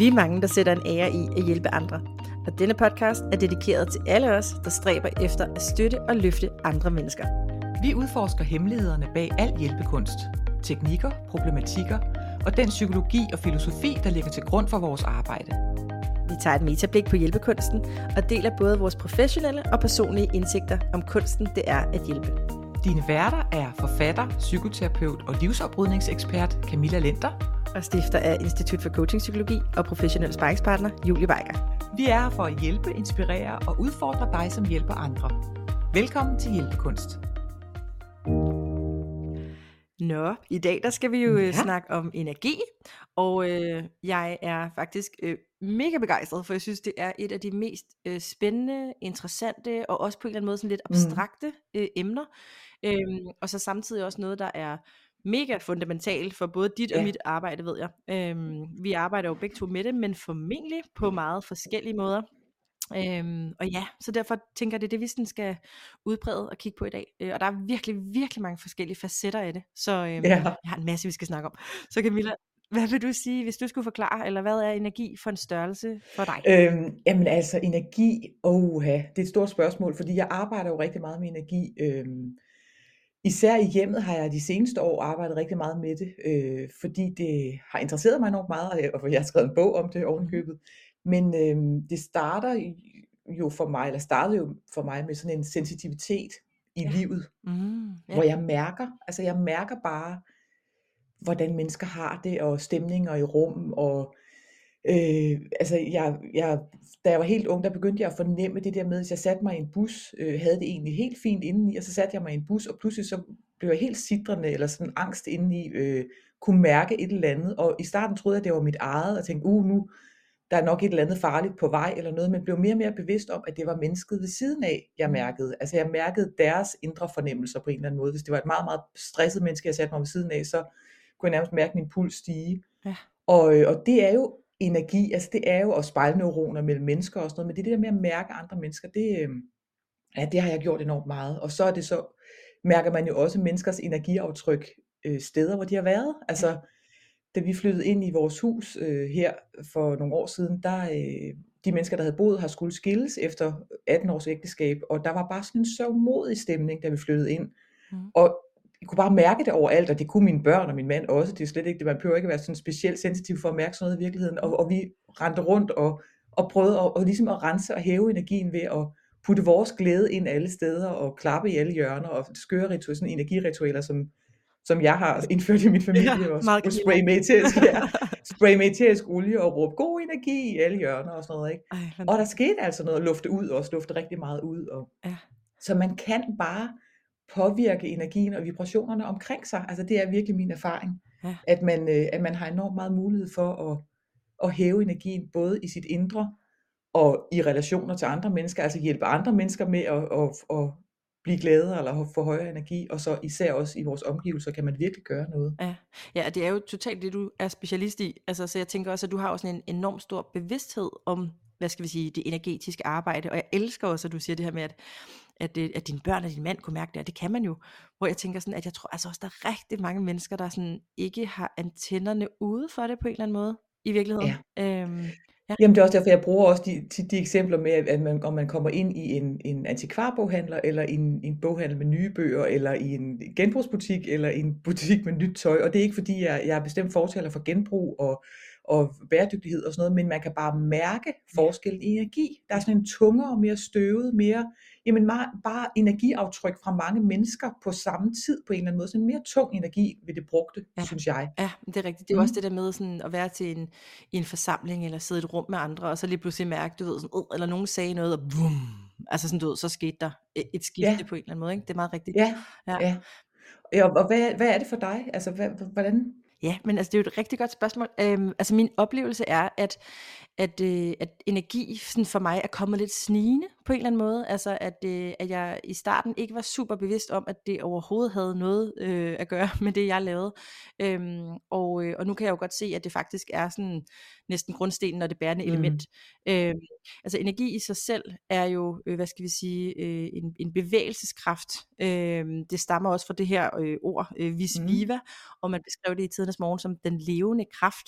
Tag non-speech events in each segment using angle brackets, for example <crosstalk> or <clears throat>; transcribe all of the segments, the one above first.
Vi er mange, der sætter en ære i at hjælpe andre. Og denne podcast er dedikeret til alle os, der stræber efter at støtte og løfte andre mennesker. Vi udforsker hemmelighederne bag al hjælpekunst, teknikker, problematikker og den psykologi og filosofi, der ligger til grund for vores arbejde. Vi tager et metablik på hjælpekunsten og deler både vores professionelle og personlige indsigter om kunsten, det er at hjælpe. Dine værter er forfatter, psykoterapeut og livsoprydningsekspert Camilla Lenter og stifter af Institut for Coaching Psykologi og professionel sparringspartner Julie Weiger. Vi er her for at hjælpe, inspirere og udfordre dig, som hjælper andre. Velkommen til Hjælpekunst. Nå, i dag der skal vi jo øh, ja. snakke om energi, og øh, jeg er faktisk øh, mega begejstret, for jeg synes, det er et af de mest øh, spændende, interessante og også på en eller anden måde sådan lidt mm. abstrakte mm. øh, emner. Øhm, og så samtidig også noget, der er mega fundamental for både dit ja. og mit arbejde, ved jeg. Øhm, vi arbejder jo begge to med det, men formentlig på meget forskellige måder. Øhm, og ja, så derfor tænker jeg, det er det, vi sådan skal udbrede og kigge på i dag. Øh, og der er virkelig, virkelig mange forskellige facetter af det. Så øhm, ja. jeg har en masse, vi skal snakke om. Så Camilla, hvad vil du sige, hvis du skulle forklare, eller hvad er energi for en størrelse for dig? Øhm, jamen altså, energi, oha, det er et stort spørgsmål, fordi jeg arbejder jo rigtig meget med energi. Øhm, Især i hjemmet har jeg de seneste år arbejdet rigtig meget med det, øh, fordi det har interesseret mig enormt meget, og jeg har skrevet en bog om det ovenkøbet. Men øh, det starter jo for mig, eller startede jo for mig med sådan en sensitivitet i ja. livet, mm, ja. hvor jeg mærker, altså jeg mærker bare, hvordan mennesker har det, og stemninger i rum, og Øh, altså jeg, jeg, da jeg var helt ung, der begyndte jeg at fornemme det der med, at jeg satte mig i en bus, øh, havde det egentlig helt fint indeni, og så satte jeg mig i en bus, og pludselig så blev jeg helt sidrende, eller sådan angst indeni, øh, kunne mærke et eller andet, og i starten troede jeg, at det var mit eget, og tænkte, uh, nu der er nok et eller andet farligt på vej, eller noget, men blev mere og mere bevidst om, at det var mennesket ved siden af, jeg mm. mærkede. Altså jeg mærkede deres indre fornemmelser på en eller anden måde. Hvis det var et meget, meget stresset menneske, jeg satte mig ved siden af, så kunne jeg nærmest mærke min puls stige. Ja. Og, øh, og det er jo energi, altså det er jo også spejlneuroner mellem mennesker og sådan noget, men det, det der med at mærke andre mennesker, det, øh, ja, det har jeg gjort enormt meget. Og så er det så, mærker man jo også menneskers energiaftryk øh, steder, hvor de har været. Altså, ja. da vi flyttede ind i vores hus øh, her for nogle år siden, der øh, de mennesker, der havde boet, har skulle skilles efter 18 års ægteskab, og der var bare sådan en så modig stemning, da vi flyttede ind. Mm. Og jeg kunne bare mærke det overalt, og det kunne mine børn og min mand også. Det er slet ikke det. Man behøver ikke at være sådan specielt sensitiv for at mærke sådan noget i virkeligheden. Og, og vi rendte rundt og, og prøvede at, og ligesom at rense og hæve energien ved at putte vores glæde ind alle steder og klappe i alle hjørner og skøre ritualer, sådan energiritualer, som, som jeg har indført i min familie ja, og spray meterisk, ja, <laughs> spray meterisk olie og råbe god energi i alle hjørner og sådan noget. Ikke? Ej, og der skete altså noget at lufte ud, også lufte rigtig meget ud. Og, ja. Så man kan bare påvirke energien og vibrationerne omkring sig. Altså det er virkelig min erfaring, ja. at, man, øh, at man har enormt meget mulighed for at, at hæve energien, både i sit indre og i relationer til andre mennesker, altså hjælpe andre mennesker med at, at, at blive gladere eller få højere energi, og så især også i vores omgivelser kan man virkelig gøre noget. Ja, ja det er jo totalt det, du er specialist i. Altså, så jeg tænker også, at du har også en enorm stor bevidsthed om, hvad skal vi sige, det energetiske arbejde, og jeg elsker også, at du siger det her med, at at, det, at dine børn og din mand kunne mærke det, og det kan man jo. Hvor jeg tænker sådan, at jeg tror altså også, der er rigtig mange mennesker, der sådan ikke har antennerne ude for det på en eller anden måde, i virkeligheden. Ja. Øhm, ja. Jamen det er også derfor, jeg bruger også de, de, de eksempler med, at man, om man kommer ind i en, en antikvarboghandler, eller i en, en boghandel med nye bøger, eller i en genbrugsbutik, eller en <laughs> butik med nyt tøj. Og det er ikke fordi, jeg, jeg er bestemt fortaler for genbrug, og og bæredygtighed og sådan noget, men man kan bare mærke forskel i energi. Der er sådan en tungere, mere støvet, mere, jamen bare energiaftryk fra mange mennesker på samme tid på en eller anden måde. Sådan en mere tung energi ved det brugte, ja. synes jeg. Ja, det er rigtigt. Det er mm. også det der med sådan at være til en, i en forsamling, eller sidde i et rum med andre, og så lige pludselig mærke, du ved, sådan, uh, eller nogen sagde noget, og boom, altså sådan, du ved, så skete der et skifte ja. på en eller anden måde. Ikke? Det er meget rigtigt. Ja, ja. ja. ja og hvad, hvad er det for dig? Altså, hvad, hvordan Ja, men altså det er jo et rigtig godt spørgsmål. Øhm, altså min oplevelse er, at, at, øh, at energi sådan for mig er kommet lidt snigende på en eller anden måde. Altså at, øh, at jeg i starten ikke var super bevidst om, at det overhovedet havde noget øh, at gøre <laughs> med det, jeg lavede. Øhm, og, øh, og nu kan jeg jo godt se, at det faktisk er sådan næsten grundstenen og det bærende mm. element. Øhm, altså energi i sig selv er jo, øh, hvad skal vi sige, øh, en, en bevægelseskraft. Øhm, det stammer også fra det her øh, ord, øh, vis mm. viva, og man beskrev det i tidernes morgen som den levende kraft.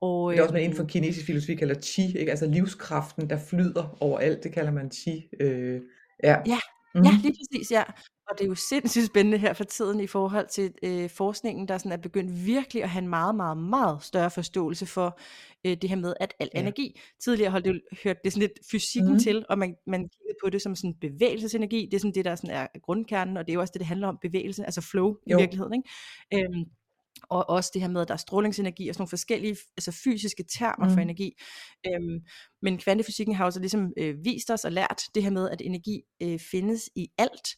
Og, Det er også, man inden for øhm, kinesisk filosofi kalder chi, ikke? Altså livskraften, der flyder overalt, det kalder man chi. Øh, ja. Ja, ja, Mhm. lige præcis, ja. Og det er jo sindssygt spændende her for tiden i forhold til øh, forskningen, der sådan er begyndt virkelig at have en meget, meget, meget større forståelse for øh, det her med, at al Ja. energi, tidligere holdt det, hørte det sådan lidt fysikken Mhm. til, og man, man kiggede på det som sådan bevægelsesenergi, det er sådan det, der sådan er grundkernen, og det er jo også det, det handler om, bevægelse, altså flow i Jo. virkeligheden, ikke? Øhm, og også det her med, at der er strålingsenergi og sådan nogle forskellige altså fysiske termer for Mhm. energi. Øhm, men kvantefysikken har jo så ligesom øh, vist os og lært det her med, at energi øh, findes i alt.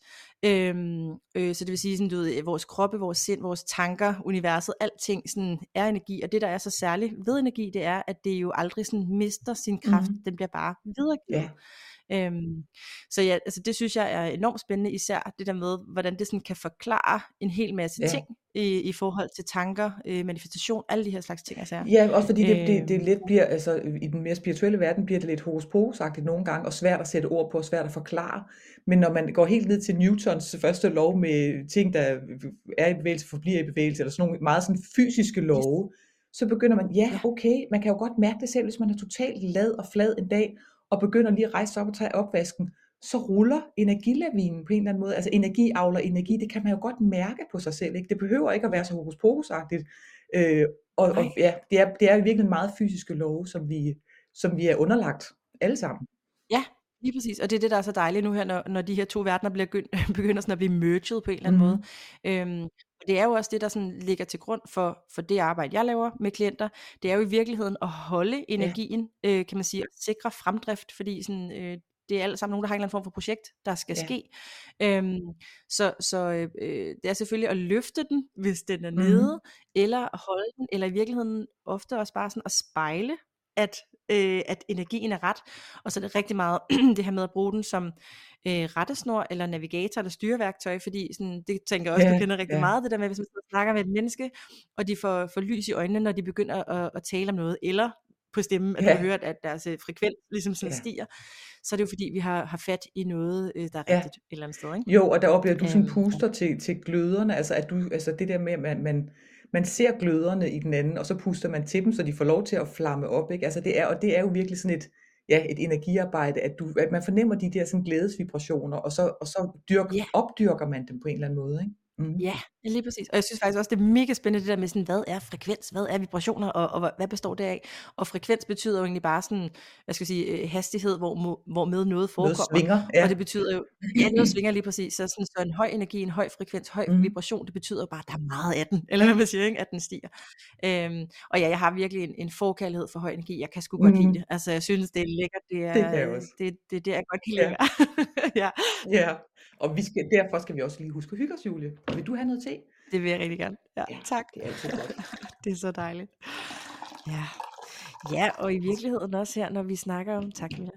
Øhm, øh, så det vil sige, sådan, du ved, vores kroppe, vores sind, vores tanker, universet, alting sådan, er energi. Og det, der er så særligt ved energi, det er, at det jo aldrig sådan, mister sin kraft. Mhm. Den bliver bare videregivet. Ja. Øhm, så ja, altså det synes jeg er enormt spændende, især det der med, hvordan det sådan kan forklare en hel masse Ja. ting i, i forhold til tanker, øh, manifestation, alle de her slags ting. Altså. Ja, også fordi det, det, det Øhm. let bliver, altså i den mere spirituelle verden bliver det lidt hos nogle gange, og svært at sætte ord på, og svært at forklare. Men når man går helt ned til Newtons første lov med ting, der er i bevægelse, forbliver i bevægelse, eller sådan nogle meget sådan fysiske love, så begynder man, Ja. okay, man kan jo godt mærke det selv, hvis man er totalt lad og flad en dag, og begynder lige at rejse sig op og tage opvasken, så ruller energilavinen på en eller anden måde. Altså energi avler energi, det kan man jo godt mærke på sig selv. Ikke? Det behøver ikke at være så hokus pokusagtigt. Øh, og, og ja, det er, det er virkelig meget fysiske love, som vi, som vi er underlagt alle sammen. Ja, lige præcis. Og det er det, der er så dejligt nu her, når, når de her to verdener bliver <laughs> begynder sådan at blive merged på en eller anden Mhm. måde. Øhm, det er jo også det, der sådan ligger til grund for, for det arbejde, jeg laver med klienter. Det er jo i virkeligheden at holde energien, øh, kan man sige, og sikre fremdrift, fordi sådan, øh, det er alle sammen nogen, der har en eller anden form for projekt, der skal Ja. ske. Øhm, så så øh, det er selvfølgelig at løfte den, hvis den er Mhm. nede, eller holde den, eller i virkeligheden ofte også bare sådan at spejle, at, øh, at energien er ret. Og så er det rigtig meget <clears throat> det her med at bruge den som øh, rettesnor, eller navigator, eller styreværktøj, fordi sådan, det tænker jeg også, Ja, du kender rigtig ja. meget, det der med, hvis man snakker med et menneske, og de får, får lys i øjnene, når de begynder at, at tale om noget, eller på stemmen, at du Ja. har hørt, at deres øh, frekvens ligesom sådan Ja. stiger, så er det jo fordi, vi har, har fat i noget, øh, der er Ja. rigtigt et eller andet sted. Ikke? Jo, og der oplever du sådan Øhm, puster til, til gløderne, altså at du, altså det der med, at man, man, man ser gløderne i den anden, og så puster man til dem, så de får lov til at flamme op, ikke? Altså det er, og det er jo virkelig sådan et, ja, et energiarbejde, at, du, at man fornemmer de der sådan glædesvibrationer, og så, og så dyrk, Ja. opdyrker man dem på en eller anden måde, ikke? Mm. Ja, ja, lige præcis. Og jeg synes faktisk også, det er mega spændende det der med sådan, hvad er frekvens, hvad er vibrationer, og, og hvad- består det af? Og frekvens betyder jo egentlig bare sådan, hvad skal jeg sige, øh, hastighed, hvor, hvor med noget Noget forekommer. svinger, Ja. ja. Og det betyder jo, ja, noget svinger lige præcis. Så, sådan, så en høj energi, en høj frekvens, høj Mhm. vibration, det betyder jo bare, at der er meget af den, eller hvad man siger, ikke? at den stiger. Øhm, og ja, jeg har virkelig en, en forkærlighed for høj energi. Jeg kan sgu godt lide Mhm. det. Altså, jeg synes, det er lækkert. Det er, Det kan jeg øh, også. Det, det er det, jeg godt kan Ja. lide. <laughs> ja, Ja, og vi skal, derfor skal vi også lige huske at hygge os, Julie. Vil du have noget te? det vil jeg rigtig gerne. Ja, Ja, tak. det er altid godt. <laughs> Det er så dejligt. Ja. Ja, og i virkeligheden også her, når vi snakker om, tak Mila,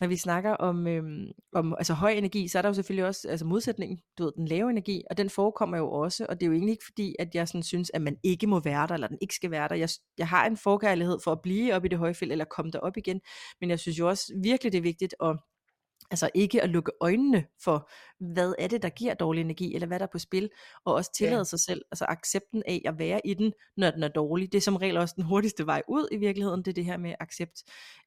når vi snakker om, øhm, om altså høj energi, så er der jo selvfølgelig også altså modsætningen, du ved, den lave energi, og den forekommer jo også, og det er jo egentlig ikke fordi, at jeg sådan synes, at man ikke må være der, eller den ikke skal være der. Jeg, jeg har en forkærlighed for at blive op i det høje felt, eller komme derop igen, men jeg synes jo også virkelig, det er vigtigt at Altså ikke at lukke øjnene for, hvad er det, der giver dårlig energi, eller hvad der er på spil, og også tillade Ja. sig selv, altså accepten af at være i den, når den er dårlig. Det er som regel også den hurtigste vej ud i virkeligheden, det er det her med accept.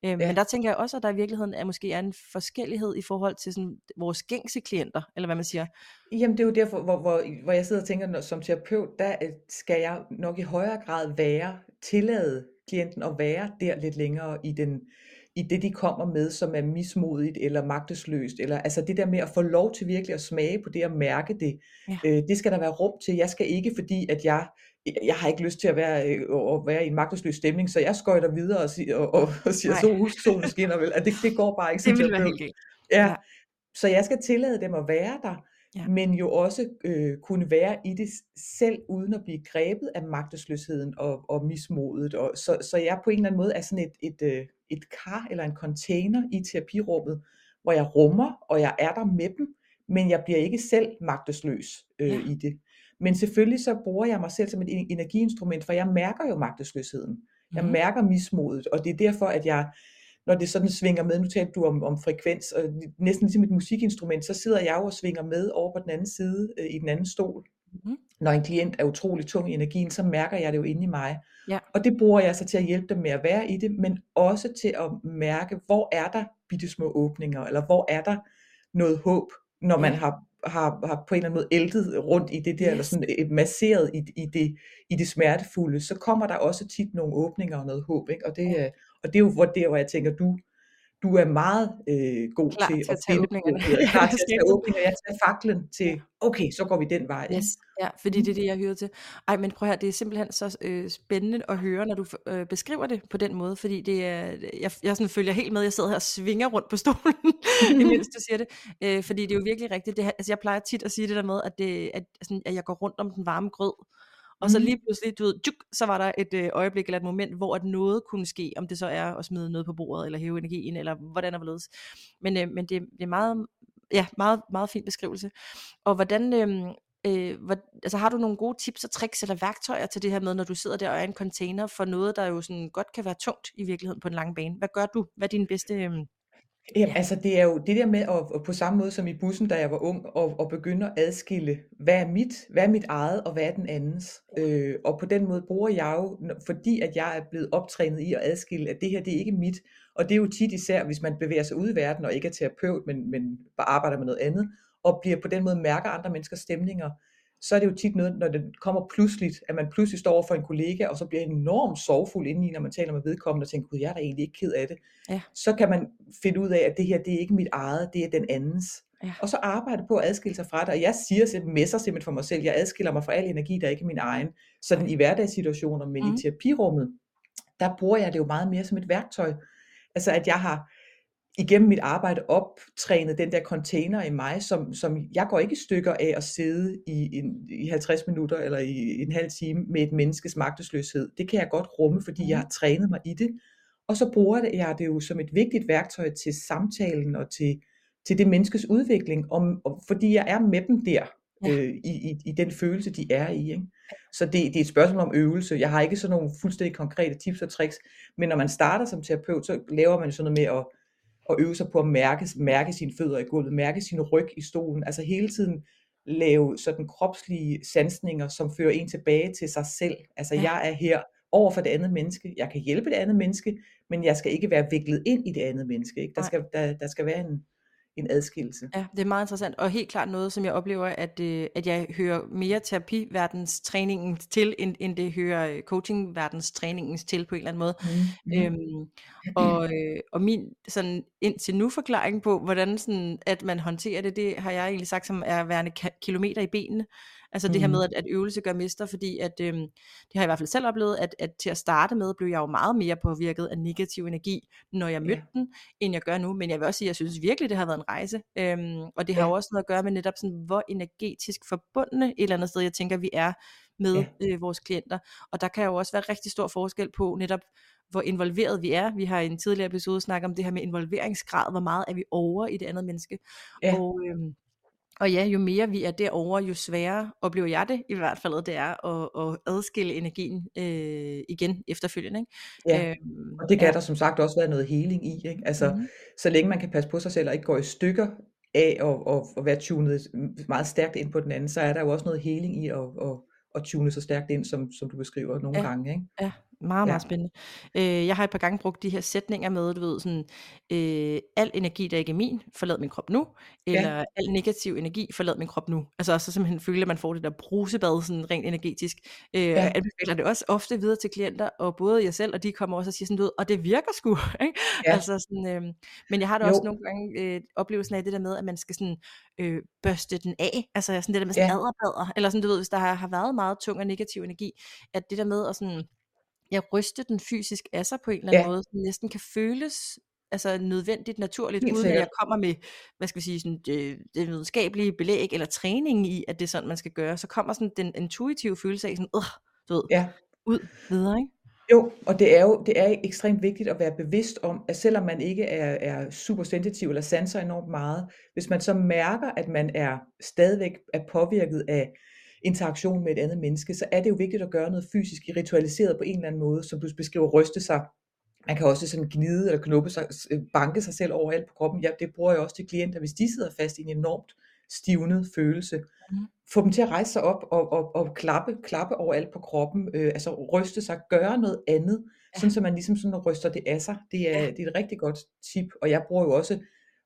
Øhm, Ja. Men der tænker jeg også, at der i virkeligheden er måske er en forskellighed i forhold til sådan, vores gængse klienter, eller hvad man siger. Jamen det er jo derfor, hvor, hvor, hvor jeg sidder og tænker, når, som terapeut, der øh, skal jeg nok i højere grad være, tillade klienten at være der lidt længere i den i det, de kommer med, som er mismodigt eller magtesløst, eller altså det der med at få lov til virkelig at smage på det og mærke det, Ja. øh, det skal der være rum til. Jeg skal ikke, fordi at jeg, jeg har ikke lyst til at være, øh, at være i en magtesløs stemning, så jeg skøjter videre og, siger, og, og, og siger, Nej. så husk solen skinner vel, at det, det går bare ikke Det ville være helt. Ja. Så jeg skal tillade dem at være der, Ja. men jo også øh, kunne være i det selv, uden at blive grebet af magtesløsheden og, og mismodet. Og, så, så jeg på en eller anden måde er sådan et, et, øh, et kar eller en container i terapirummet, hvor jeg rummer, og jeg er der med dem, men jeg bliver ikke selv magtesløs øh, Ja. i det. Men selvfølgelig så bruger jeg mig selv som et en- energiinstrument, for jeg mærker jo magtesløsheden. Jeg Mhm. mærker mismodet, og det er derfor, at jeg, når det sådan svinger med, nu talte du om, om frekvens, og næsten ligesom et musikinstrument, så sidder jeg jo og svinger med over på den anden side, øh, i den anden stol, Mhm. Når en klient er utrolig tung i energien, så mærker jeg det jo inde i mig. Ja. Og det bruger jeg så til at hjælpe dem med at være i det, men også til at mærke, hvor er der bittesmå åbninger, eller hvor er der noget håb, når man Ja. har har har på en eller anden måde æltet rundt i det der, eller Yes. sådan øh, masseret i i det i det smertefulde, så kommer der også tit nogle åbninger og noget håb, ikke? Og det, Ja. øh, og det er jo hvor der, hvor jeg tænker, du du er meget, øh, god Klar til til at at tage åbningerne. <laughs> klar til at tage åbninger, ja, tage faklen til, okay, så går vi den vej? Yes, ja, fordi det er det, jeg hører til. Ej, men prøv høre, det er simpelthen så øh, spændende at høre, når du øh, beskriver det på den måde, fordi det er, jeg, jeg sådan følger helt med, jeg sidder her og svinger rundt på stolen, <laughs> imens du siger det, øh, fordi det er jo virkelig rigtigt. Det, her- altså, jeg plejer tit at sige det der med, at, det, at, sådan, at jeg går rundt om den varme grød, og så Mhm. lige pludselig, du ved, tjuk, så var der et øh, øjeblik eller et moment, hvor at noget kunne ske, om det så er at smide noget på bordet, eller hæve energien, eller hvordan og hvorledes. Men, øh, men det, det er meget, ja, meget, meget fin beskrivelse. Og hvordan, øhm, øh, hvor, altså har du nogle gode tips og tricks eller værktøjer til det her med, når du sidder der og er en container for noget, der jo sådan godt kan være tungt i virkeligheden på en lang bane? Hvad gør du? Hvad er din bedste... Øhm, Jamen, ja, altså det er jo det der med at, at på samme måde som i bussen, da jeg var ung, og, og begynde at adskille, hvad er mit, hvad er mit eget, og hvad er den andens. Øh, og på den måde bruger jeg jo, fordi at jeg er blevet optrænet i at adskille, at det her, det er ikke mit. Og det er jo tit især, hvis man bevæger sig ud i verden, og ikke er terapeut, men, men bare arbejder med noget andet, og bliver på den måde mærker andre menneskers stemninger, så er det jo tit noget, når det kommer pludseligt, at man pludselig står over for en kollega, og så bliver enormt sorgfuld indeni, når man taler med vedkommende, og tænker, gud, jeg er da egentlig ikke ked af det ja, så kan man finde ud af, at det her, det er ikke mit eget, det er den andens. ja, Og så arbejde på at adskille sig fra det. Og jeg siger simpelthen, messer simpelthen for mig selv, jeg adskiller mig fra al energi, der ikke er min egen. Sådan i hverdagssituationer, men mm, i terapirummet, der bruger jeg det jo meget mere som et værktøj. Altså at jeg har igennem mit arbejde optrænet den der container i mig, som, som jeg går ikke i stykker af at sidde i, en, i 50 minutter eller i en halv time med et menneskes magtesløshed. Det kan jeg godt rumme, fordi jeg mm, har trænet mig i det. Og så bruger jeg det jo som et vigtigt værktøj til samtalen og til, til det menneskes udvikling, om, og, fordi jeg er med dem der, ja, øh, i, i, i den følelse, de er i. Ikke? Så det, det er et spørgsmål om øvelse. Jeg har ikke sådan nogle fuldstændig konkrete tips og tricks, men når man starter som terapeut, så laver man jo sådan noget med at, at øve sig på at mærke, mærke sine fødder i gulvet, mærke sin ryg i stolen, altså hele tiden lave sådan kropslige sansninger, som fører en tilbage til sig selv. Altså ja, jeg er her over for det andet menneske. Jeg kan hjælpe det andet menneske, men jeg skal ikke være viklet ind i det andet menneske. Ikke? Der, skal, der, der skal være en, en adskillelse. Ja, det er meget interessant, og helt klart noget, som jeg oplever, at, øh, at jeg hører mere terapiverdens træningen til, end, end det hører øh, coachingverdens træningens til på en eller anden måde. Mm. Øhm, og, øh, og min sådan indtil nu forklaring på, hvordan sådan, at man håndterer det, det har jeg egentlig sagt som er værende kilometer i benene. Altså det her med, Mm. at, at øvelse gør mester, fordi at, øhm, det har jeg i hvert fald selv oplevet, at, at til at starte med, blev jeg jo meget mere påvirket af negativ energi, når jeg mødte den, end jeg gør nu. Men jeg vil også sige, at jeg synes virkelig, det har været en rejse. Øhm, og det har jo også noget at gøre med netop sådan, hvor energetisk forbundne et eller andet sted, jeg tænker, vi er med ja, øh, vores klienter. Og der kan jo også være rigtig stor forskel på netop, hvor involveret vi er. Vi har i en tidligere episode snakket om det her med involveringsgrad, hvor meget er vi over i det andet menneske. ja, Og, øhm, og ja, jo mere vi er derovre, jo sværere oplever jeg det i hvert fald, det er at, at adskille energien øh, igen efterfølgende. ja. Ikke? Øhm, Og det kan ja. der som sagt også være noget heling i. Ikke? Altså, Mm-hmm. så længe man kan passe på sig selv og ikke går i stykker af at, at, at være tunet meget stærkt ind på den anden, så er der jo også noget heling i at, at, at tune så stærkt ind, som, som du beskriver nogle Ja. gange. Ikke? Ja, meget, Ja, meget spændende. Øh, jeg har et par gange brugt de her sætninger med, du ved, sådan, øh, al energi, der ikke er min, forlad min krop nu, ja, eller al negativ energi, forlad min krop nu. Altså så simpelthen føle, at man får det der brusebad, sådan rent energetisk. Øh, ja, jeg anbefaler det også ofte videre til klienter, og både jeg selv, og de kommer også og siger sådan, du ved, og det virker sgu, <laughs> ikke? ja, Altså sådan, øh, men jeg har da også jo, nogle gange øh, oplevelsen af det der med, at man skal sådan øh, børste den af, altså sådan det der med sådan ja, adderbader, eller sådan, du ved, hvis der har, har været meget tung og negativ energi, at det der med at sådan, jeg ryste den fysisk af sig på en eller anden ja, måde, som næsten kan føles altså nødvendigt, naturligt, helt uden at jeg sikkert. kommer med, hvad skal vi sige, sådan, det, det videnskabelige belæg eller træning i, at det er sådan, man skal gøre. Så kommer sådan den intuitive følelse af sådan, øh, du ved, Ja, ud videre, ikke? Jo, og det er jo det er ekstremt vigtigt at være bevidst om, at selvom man ikke er, er super sensitiv eller sanser enormt meget, hvis man så mærker, at man er stadigvæk er påvirket af interaktion med et andet menneske, så er det jo vigtigt at gøre noget fysisk ritualiseret på en eller anden måde, som du beskriver, ryste sig. Man kan også sådan gnide eller knuppe sig, banke sig selv overalt på kroppen. Ja, det bruger jeg også til klienter, hvis de sidder fast i en enormt stivnet følelse. Mhm. Få dem til at rejse sig op og, og, og klappe, klappe overalt på kroppen, øh, altså ryste sig, gøre noget andet, Ja. sådan så man ligesom sådan ryster det af sig. Det er, Ja. det er et rigtig godt tip, og jeg bruger jo også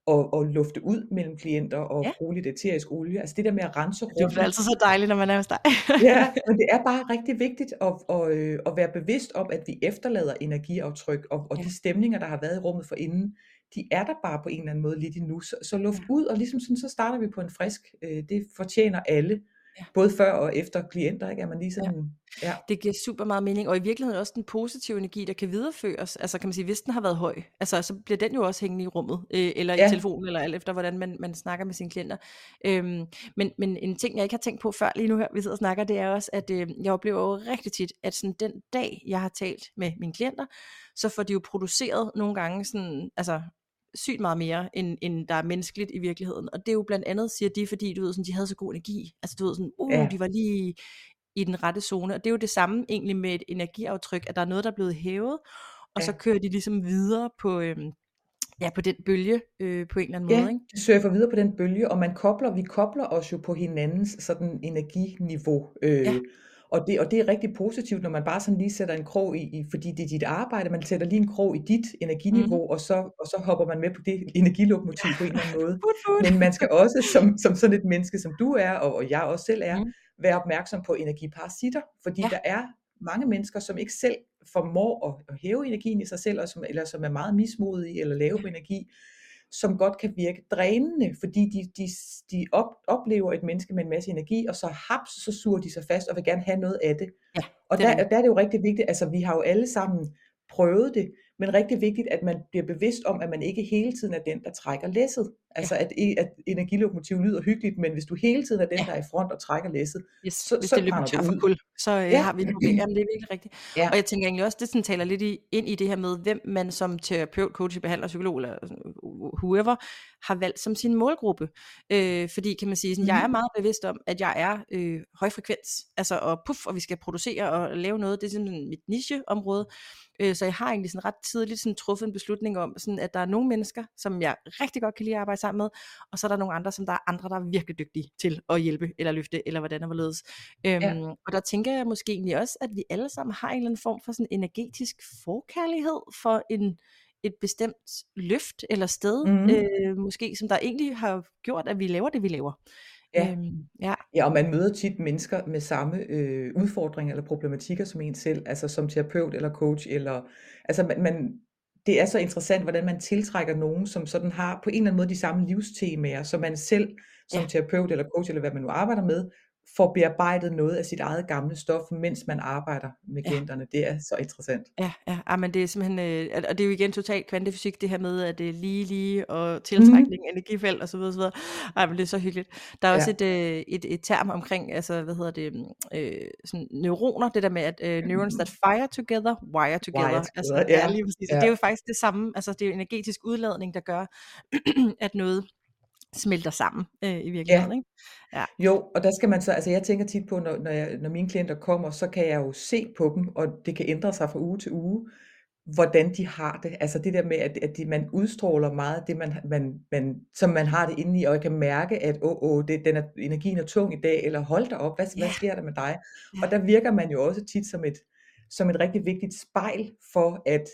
at, at lufte ud mellem klienter og Ja. bruge lidt æterisk olie. Altså det der med at rense Det bliver rummet. altid så dejligt, når man er hos dig. Ja, <laughs> men det er bare rigtig vigtigt at, at, øh, at være bevidst om, at vi efterlader energiaftryk, og, og Ja. de stemninger, der har været i rummet for inden, de er der bare på en eller anden måde lidt endnu. Så, så luft Ja. ud, og ligesom sådan, så starter vi på en frisk. Øh, det fortjener alle, Ja. både før og efter klienter, ikke? At man lige sådan, ja. Det giver super meget mening, og i virkeligheden også den positive energi, der kan videreføres. Altså kan man sige, hvis den har været høj, altså så bliver den jo også hængende i rummet, øh, eller Ja. i telefonen, eller alt efter, hvordan man, man snakker med sine klienter. Øhm, men, men en ting, jeg ikke har tænkt på før lige nu her, vi sidder og snakker, det er også, at øh, jeg oplever jo rigtig tit, at sådan den dag, jeg har talt med mine klienter, så får de jo produceret nogle gange sådan, altså sygt meget mere, end, end der er menneskeligt i virkeligheden. Og det er jo blandt andet, siger de, fordi du ved, sådan, de havde så god energi. Altså du ved sådan, uh, Ja. de var lige i den rette zone. Og det er jo det samme egentlig med et energiaftryk, at der er noget, der er blevet hævet, og Ja. så kører de ligesom videre på, øhm, ja, på den bølge øh, på en eller anden måde. Ja, Ikke? det surfer videre på den bølge, og man kobler, vi kobler os jo på hinandens sådan energiniveau. Øh, Ja. Og, det, og det er rigtig positivt, når man bare sådan lige sætter en krog i, i, fordi det er dit arbejde, man sætter lige en krog i dit energiniveau, Mhm. og, så, og så hopper man med på det energilokomotiv på en eller anden måde. <laughs> Men man skal også, som, som sådan et menneske, som du er, og, og jeg også selv er, Mhm. være opmærksom på energiparasitter, fordi Ja. der er mange mennesker, som ikke selv formår at, at hæve energien i sig selv, og som, eller som er meget mismodige eller lave på energi, som godt kan virke drænende, fordi de, de, de op, oplever et menneske med en masse energi, og så haps, så suger de sig fast og vil gerne have noget af det. Ja, Og det er der, der er det jo rigtig vigtigt, altså vi har jo alle sammen prøvet det, men rigtig vigtigt, at man bliver bevidst om, at man ikke hele tiden er den, der trækker læsset. Altså at, at energilokomotivet lyder hyggeligt, men hvis du hele tiden er den, Ja. der er i front og trækker læsset, Yes, så, hvis så det løber tør for kul, så øh, Ja. har vi et problem. Jamen, det er virkelig rigtigt. Ja. Og jeg tænker egentlig også, det sådan taler lidt i, ind i det her med, hvem man som terapeut, coach, behandler, psykolog eller sådan, whoever, har valgt som sin målgruppe. Øh, fordi kan man sige, sådan, jeg er Mhm. meget bevidst om, at jeg er øh, højfrekvens, altså og puff, og vi skal producere og lave noget, det er simpelthen mit nicheområde. Øh, så jeg har egentlig sådan ret tidligt sådan truffet en beslutning om, sådan, at der er nogle mennesker, som jeg rigtig godt kan lide at arbejde sammen med, og så er der nogle andre, som der er andre, der er virkelig dygtige til at hjælpe eller løfte, eller hvordan og hvorledes. Øhm, Ja. Og der tænker jeg måske egentlig også, at vi alle sammen har en eller anden form for sådan energetisk forkærlighed for en et bestemt løft eller sted, Mhm. øh, måske, som der egentlig har gjort, at vi laver det, vi laver. Ja. Øhm, ja. Ja, og man møder tit mennesker med samme øh, udfordringer eller problematikker som en selv, altså som terapeut eller coach, eller altså man, man, det er så interessant, hvordan man tiltrækker nogen, som sådan har på en eller anden måde de samme livstemaer, så man selv som Ja. terapeut eller coach, eller hvad man nu arbejder med, får bearbejdet noget af sit eget gamle stof, mens man arbejder med Ja. klienterne. Det er så interessant. Ja, ja, ah, men det er simpelthen, øh, og- det er jo igen totalt kvantefysik, det her med, at det er lige, lige, og tiltrækning, Mhm. energifelt, og så videre. Ej, men det er så hyggeligt. Der er også Ja. et, øh, et, et term omkring, altså, hvad hedder det, mm, øh, sådan neuroner, det der med, at øh, neurons that fire together, wire together. Wire Altså, together, ja, ja, lige præcis. Ja. det er jo faktisk det samme, altså, det er jo energetisk udladning, der gør, <clears throat> at noget smelter sammen øh, i virkeligheden, ikke? Ja. Jo, og der skal man så, altså jeg tænker tit på, når, når, jeg, når mine klienter kommer, så kan jeg jo se på dem, og det kan ændre sig fra uge til uge, hvordan de har det. Altså det der med, at, at de, man udstråler meget det, man, man, man, som man har det inde i, og jeg kan mærke, at åh, åh, det, den er, energien er tung i dag, eller hold da op, hvad, Ja. hvad sker der med dig? Ja. Og der virker man jo også tit som et, som et rigtig vigtigt spejl for, at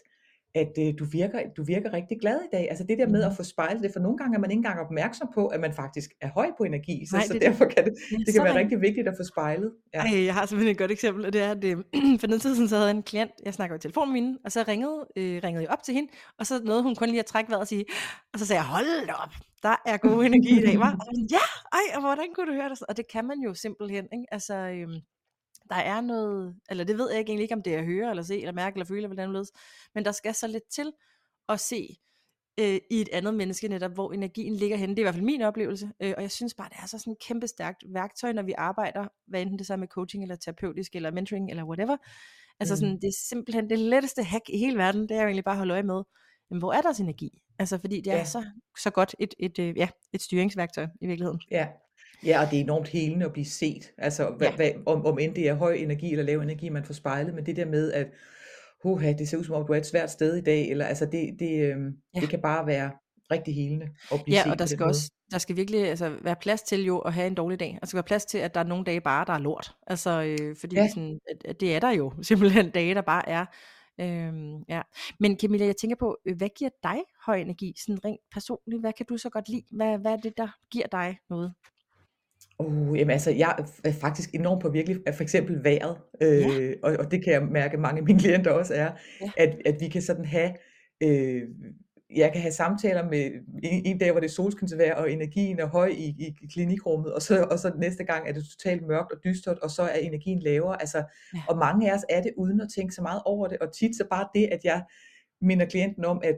at øh, du, virker, du virker rigtig glad i dag. Altså det der med Mhm. at få spejlet det, for nogle gange er man ikke engang opmærksom på, at man faktisk er høj på energi, så, Nej, så det det. derfor kan det, det så kan være rigtig vigtigt at få spejlet. Ja. Ej, jeg har simpelthen et godt eksempel, og det er, at øh, <clears throat> for den tid siden, så havde jeg en klient, jeg snakker i telefonen med hende, og så ringede, øh, ringede jeg op til hende, og så nåede hun kun lige at trække vejret og sige, og så sagde jeg, hold da op, der er god energi i dag, var. Og ja, ej, og hvordan kunne du høre det? Og det kan man jo simpelthen, ikke? Altså, øhm, der er noget, eller det ved jeg ikke egentlig ikke, om det er at høre, eller se, eller mærke, eller føle, eller hvordan det men der skal så lidt til at se øh, i et andet menneske netop, hvor energien ligger henne. Det er i hvert fald min oplevelse, øh, og jeg synes bare, det er så sådan et kæmpe stærkt værktøj, når vi arbejder, hvad enten det så er med coaching, eller terapeutisk, eller mentoring, eller whatever. Altså sådan, Mm. det er simpelthen det letteste hack i hele verden, det er jo egentlig bare at holde øje med, jamen, hvor er deres energi? Altså fordi det er Ja. så, så godt et, et, øh, ja, et styringsværktøj i virkeligheden. Ja. Ja, og det er enormt helende at blive set. Altså hvad, Ja. hvad, om, om end det er høj energi eller lav energi, man får spejlet, men det der med, at Huha, det ser ud som om, du er et svært sted i dag, eller altså det, det, øhm, Ja. det kan bare være rigtig helende at blive Ja, set og der skal måde. også der skal virkelig altså være plads til jo at have en dårlig dag. Der skal være plads til, at der er nogle dage bare, der er lort. Altså, øh, fordi Ja. sådan, at, at det er der jo <laughs> simpelthen dage, der bare er. Øhm, ja. Men Camilla, jeg tænker på, øh, hvad giver dig høj energi, sådan rent personligt? Hvad kan du så godt lide? Hvad, hvad er det, der giver dig noget? Uh, jamen altså, jeg er faktisk enormt påvirkelig af for eksempel vejret, Ja. øh, og, og det kan jeg mærke, at mange af mine klienter også er, Ja. at, at vi kan sådan have, øh, jeg kan have samtaler med en, en dag, hvor det er solskinsvejr, og energien er høj i, i, i klinikrummet, og så, og så næste gang er det totalt mørkt og dystert, og så er energien lavere, altså, Ja. og mange af os er det uden at tænke så meget over det, og tit så bare det, at jeg minder klienten om, at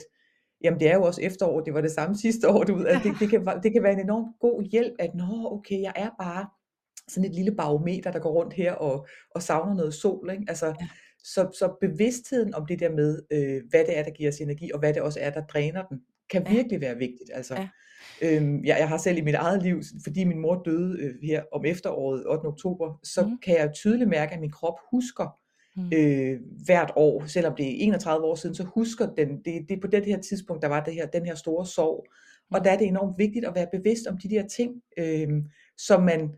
Jamen det er jo også efterår, det var det samme sidste år, du at det, det, kan, <laughs> det kan være en enormt god hjælp, at nå, okay, jeg er bare sådan et lille barometer, der går rundt her og, og savner noget sol, ikke? Altså, Ja. så, så bevidstheden om det der med, øh, hvad det er, der giver os energi, og hvad det også er, der dræner den, kan Ja. virkelig være vigtigt, altså. Ja. Øhm, jeg, jeg har selv i mit eget liv, fordi min mor døde øh, her om efteråret, 8. oktober, så Mhm. kan jeg tydeligt mærke, at min krop husker, Mm. øh, hvert år, selvom det er 31 år siden, så husker den, det, det er på det her tidspunkt, der var det her, den her store sorg. Og Mm. der er det enormt vigtigt at være bevidst om de der ting, øh, så man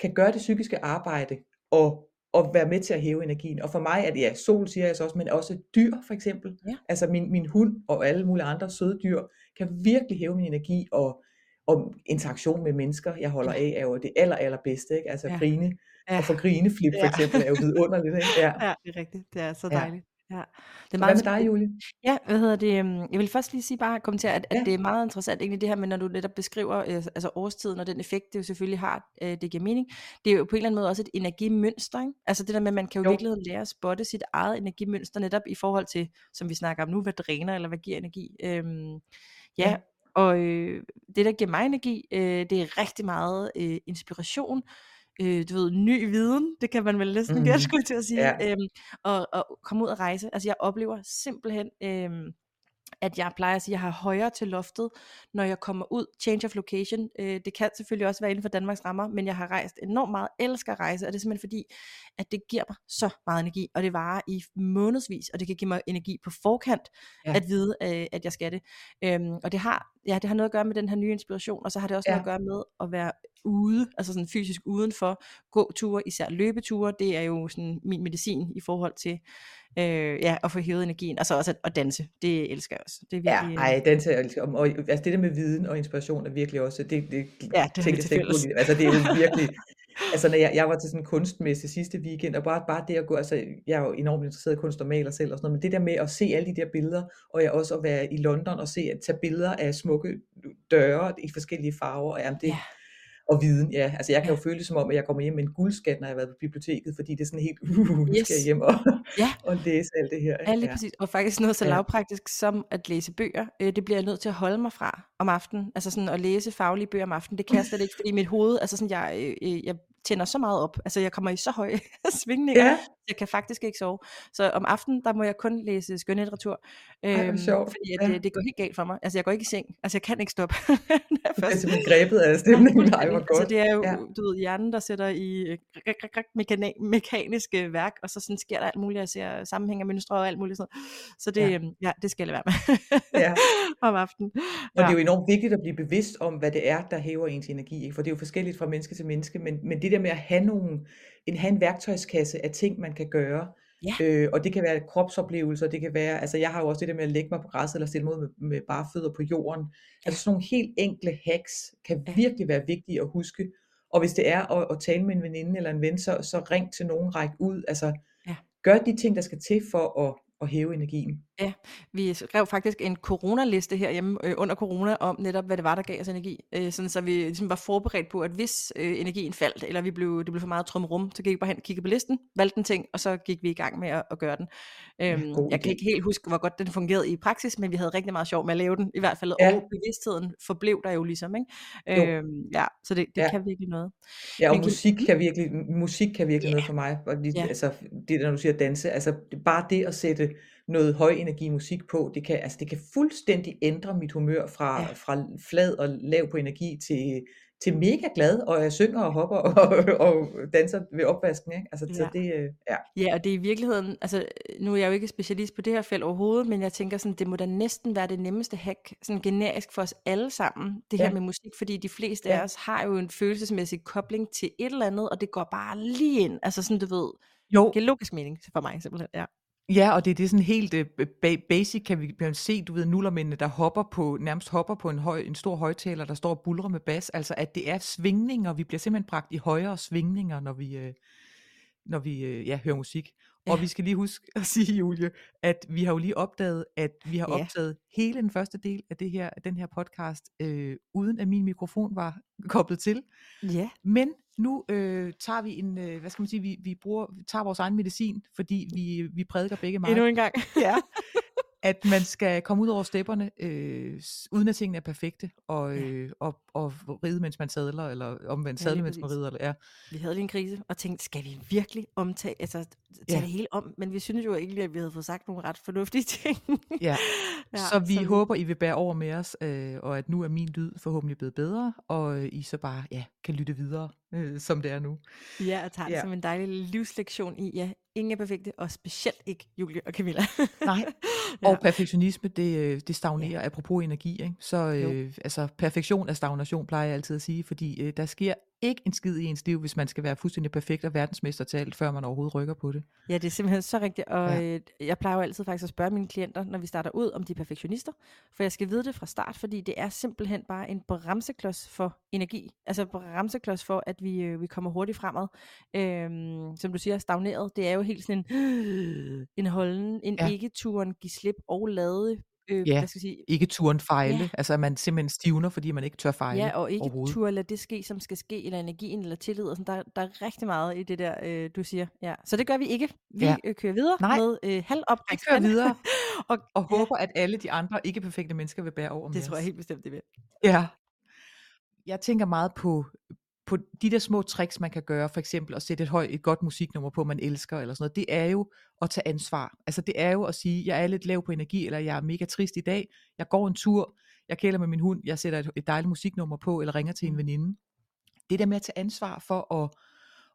kan gøre det psykiske arbejde og, og være med til at hæve energien. Og for mig er det, ja, sol siger jeg så også, men også dyr for eksempel. Ja. Altså min, min hund og alle mulige andre søde dyr kan virkelig hæve min energi og, og interaktion med mennesker, jeg holder af, er jo det aller, allerbedste. Ikke? Altså Ja. grine, Ja. og få grineflip for Ja. eksempel, er jo vidunderligt. Ikke? Ja. Ja, det er rigtigt. Det er så Ja. dejligt. Ja. Det er Så meget hvad med dig, Julie? Ja, hvad hedder det? øhm, Jeg vil først lige sige bare kommentere, at, at Ja. det er meget interessant egentlig det her med, når du netop beskriver øh, altså årstiden og den effekt, det jo selvfølgelig har, øh, det giver mening. Det er jo på en eller anden måde også et energimønster, ikke? Altså det der med, at man kan jo Jo. virkeligheden lære at spotte sit eget energimønster netop i forhold til, som vi snakker om nu, hvad dræner eller hvad giver energi. Øhm, ja, Ja. og øh, det der giver mig energi, øh, det er rigtig meget øh, inspiration, øh, du ved, ny viden, det kan man vel næsten mm. Mhm. gætte, skulle til at sige, Ja. øhm, og, og komme ud og rejse. Altså jeg oplever simpelthen, øhm, at jeg plejer at sige, at jeg har højere til loftet, når jeg kommer ud, change of location. Øh, det kan selvfølgelig også være inden for Danmarks rammer, men jeg har rejst enormt meget, elsker at rejse, og det er simpelthen fordi, at det giver mig så meget energi, og det varer i månedsvis, og det kan give mig energi på forkant, Ja. at vide, øh, at jeg skal det. Øhm, og det har, ja, det har noget at gøre med den her nye inspiration, og så har det også Ja. noget at gøre med at være ude, altså sådan fysisk udenfor, gå ture, især løbeture, det er jo sådan min medicin i forhold til øh, ja, at få hævet energien, og så også at, at danse, det elsker jeg også. Det er Ja, virkelig, ej, den tager jeg elsker. Og altså det der med viden og inspiration er virkelig også, det, det, Ja, det tænker jeg ikke. Altså det er jo <laughs> virkelig, altså når jeg, jeg var til sådan en kunstmesse sidste weekend, og bare, bare det at gå, altså jeg er jo enormt interesseret i kunst og maler selv og sådan noget, men det der med at se alle de der billeder, og jeg også at være i London og se, at tage billeder af smukke døre i forskellige farver, og, jamen, det, Ja. Og viden, ja. Altså jeg kan Ja. jo føle det som om, at jeg kommer hjem med en guldskat, når jeg har været på biblioteket, fordi det er sådan helt, <laughs> uh, nu skal jeg Yes. hjem og, Ja. og læse alt det her. Ja, lige Ja. præcis. Og faktisk noget så Ja. lavpraktisk som at læse bøger. Øh, det bliver jeg nødt til at holde mig fra om aftenen. Altså sådan at læse faglige bøger om aftenen, det kan jeg slet ikke, fordi mit hoved, altså sådan, jeg, øh, øh, jeg tænder så meget op. Altså jeg kommer i så høje <laughs> svingninger, Ja, jeg kan faktisk ikke sove. Så om aftenen, der må jeg kun læse skønlitteratur. ej, Øhm, sjovt. fordi at Ja. det, det går helt galt for mig. Altså jeg går ikke i seng. Altså jeg kan ikke stoppe. <laughs> Bliver først simpelthen grebet af <laughs> Ja, stemningen. Nej, hvor Altså godt. det er jo, Ja. du ved, hjernen, der sætter i øh, rik, rik, rik, mekana- mekanisk øh, værk, og så sådan sker der alt muligt, jeg ser sammenhæng og mønstre og alt muligt sådan. Så det, Ja. ja. ja, det skal jeg lade være med Ja. om aftenen. Og det er Ja. jo enormt vigtigt at blive bevidst om, hvad det er, der hæver ens energi. Ikke? For det er jo forskelligt fra menneske til menneske. Men, men det der med at have, nogle, en, have en værktøjskasse af ting, man kan gøre. Ja. Øh, og det kan være kropsoplevelser. Det kan være, altså jeg har jo også det der med at lægge mig på græsset eller stille mig ud med, med bare fødder på jorden. Altså sådan nogle helt enkle hacks kan Ja. virkelig være vigtige at huske. Og hvis det er at, at tale med en veninde eller en ven, så, så ring til nogen, ræk ud. Altså Ja. gør de ting, der skal til for at, at hæve energien. Ja, vi skrev faktisk en coronaliste herhjemme øh, under corona om netop, hvad det var, der gav os energi. Øh, sådan, så vi ligesom var forberedt på, at hvis øh, energien faldt, eller vi blev, det blev for meget trumrum, så gik vi bare hen og kiggede på listen, valgte en ting, og så gik vi i gang med at, at gøre den. Øhm, god jeg kan ikke helt huske, hvor godt den fungerede i praksis, men vi havde rigtig meget sjov med at lave den, i hvert fald, Ja. og bevidstheden forblev der jo ligesom. Jo. Ikke? Øhm, ja, så det, det Ja. kan virkelig noget. Ja, og Men musik kan virkelig, musik kan virkelig Ja. noget for mig. Og lige, Ja. altså, det når du siger danse, altså bare det at sætte noget høj energi musik på, det kan, altså, det kan fuldstændig ændre mit humør fra, Ja. fra flad og lav på energi til, til mega glad, og jeg synger og hopper og, <laughs> og danser ved opvasken. Ikke? Altså, så Ja. det, øh, ja. Ja, og det er i virkeligheden, altså nu er jeg jo ikke specialist på det her felt overhovedet, men jeg tænker sådan, det må da næsten være det nemmeste hack, sådan generisk for os alle sammen, det her Ja. med musik, fordi de fleste Ja. af os har jo en følelsesmæssig kobling til et eller andet, og det går bare lige ind, altså sådan du ved, Jo, det giver logisk mening for mig simpelthen, ja. Ja, og det, det er sådan helt øh, ba- basic, kan vi, kan se, du ved, nullermændene, der hopper på, nærmest hopper på en, høj, en stor højtaler, der står og bulrer med bas, altså at det er svingninger, vi bliver simpelthen bragt i højere svingninger, når vi, øh, når vi øh, ja, hører musik. Og vi skal lige huske at <laughs> sige, Julie, at vi har jo lige opdaget, at vi har Ja. optaget hele den første del af det her, af den her podcast, øh, uden at min mikrofon var <laughs> koblet til. Ja, Men nu øh, tager vi en, øh, hvad skal man sige, vi, vi, bruger, vi tager vores egen medicin, fordi vi, vi prædiker begge meget endnu en gang. ja, <laughs> at man skal komme ud over stepperne, øh, uden at tingene er perfekte, og, øh, og, og ride, mens man sadler, eller omvendt Ja, sadle, mens man rider. Eller, ja. Vi havde lige en krise, og tænkte, skal vi virkelig omtage, altså tage Ja. det hele om, men vi synes jo egentlig, at vi havde fået sagt nogle ret fornuftige <laughs> ting. Ja. Ja, så vi som- håber, I vil bære over med os, øh, og at nu er min lyd forhåbentlig blevet bedre, og øh, I så bare ja, kan lytte videre, øh, som det er nu. Ja, og tager det Ja. som en dejlig livslektion i, ja, ingen er perfekte, og specielt ikke Julie og Camilla. Nej, <laughs> Ja. Og perfektionisme, det, øh, det stagnerer, ja. apropos energi. Ikke? Så øh, altså, perfektion er stagnation, plejer jeg altid at sige, fordi øh, der sker ikke en skid i ens liv, hvis man skal være fuldstændig perfekt og verdensmester til alt, før man overhovedet rykker på det. Ja, det er simpelthen så rigtigt, og Ja. ja. jeg plejer jo altid faktisk at spørge mine klienter, når vi starter ud, om de er perfektionister, for jeg skal vide det fra start, fordi det er simpelthen bare en bremseklods for energi, altså bremseklods for, at vi, øh, vi kommer hurtigt fremad. Øhm, som du siger, stagneret, det er jo helt sådan en, <gasps> en holden, en ja. ikke-turen, give slip og lade, øh, Ja. hvad skal jeg sige, Ikke turen fejle, Ja. altså at man simpelthen stivner, fordi man ikke tør fejle Ja, og ikke turde lade det ske, som skal ske, eller energien, eller tillid, og sådan. Der, der er rigtig meget i det der, øh, du siger. Ja. Så det gør vi ikke. Vi Ja. øh, kører videre Nej. med øh, halv op. Vi kører videre <laughs> og, og håber, at alle de andre ikke perfekte mennesker vil bære over med det tror jeg helt bestemt, det vil. Ja. Jeg tænker meget på, på de der små tricks, man kan gøre, for eksempel at sætte et, højt, et godt musiknummer på, man elsker, eller sådan noget, det er jo at tage ansvar. Altså det er jo at sige, jeg er lidt lav på energi, eller jeg er mega trist i dag, jeg går en tur, jeg kæler med min hund, jeg sætter et, et dejligt musiknummer på, eller ringer til en Mm. veninde. Det der med at tage ansvar for at,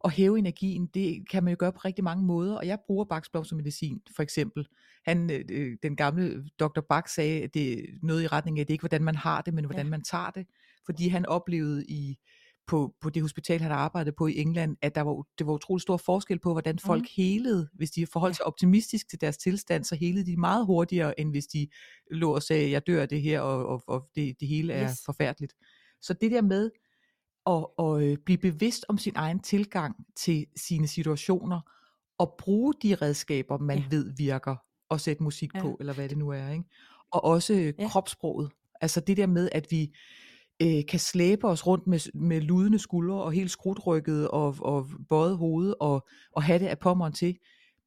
at hæve energien, det kan man jo gøre på rigtig mange måder, og jeg bruger baksblomstermedicin, for eksempel. Han, øh, øh, den gamle Dr. Bach sagde, at det er noget i retning af, at det ikke hvordan man har det, men hvordan Ja. man tager det, fordi han oplevede i, på, på det hospital, han arbejdede på i England, at der var, det var utrolig stor forskel på, hvordan folk Mhm. helede. Hvis de forholdt sig optimistisk til deres tilstand, så helede de meget hurtigere, end hvis de lå og sagde, jeg dør af det her, og, og, og det, det hele er Yes. forfærdeligt. Så det der med at, at øh, blive bevidst om sin egen tilgang til sine situationer, og bruge de redskaber, man Ja. ved virker, og sætte musik Ja. på, eller hvad det nu er. Ikke? Og også øh, Ja. kropssproget. Altså det der med, at vi øh, kan slæbe os rundt med, med ludende skuldre, og helt skrutrykket, og, og bøjet hoved, og, og have det af pommeren til.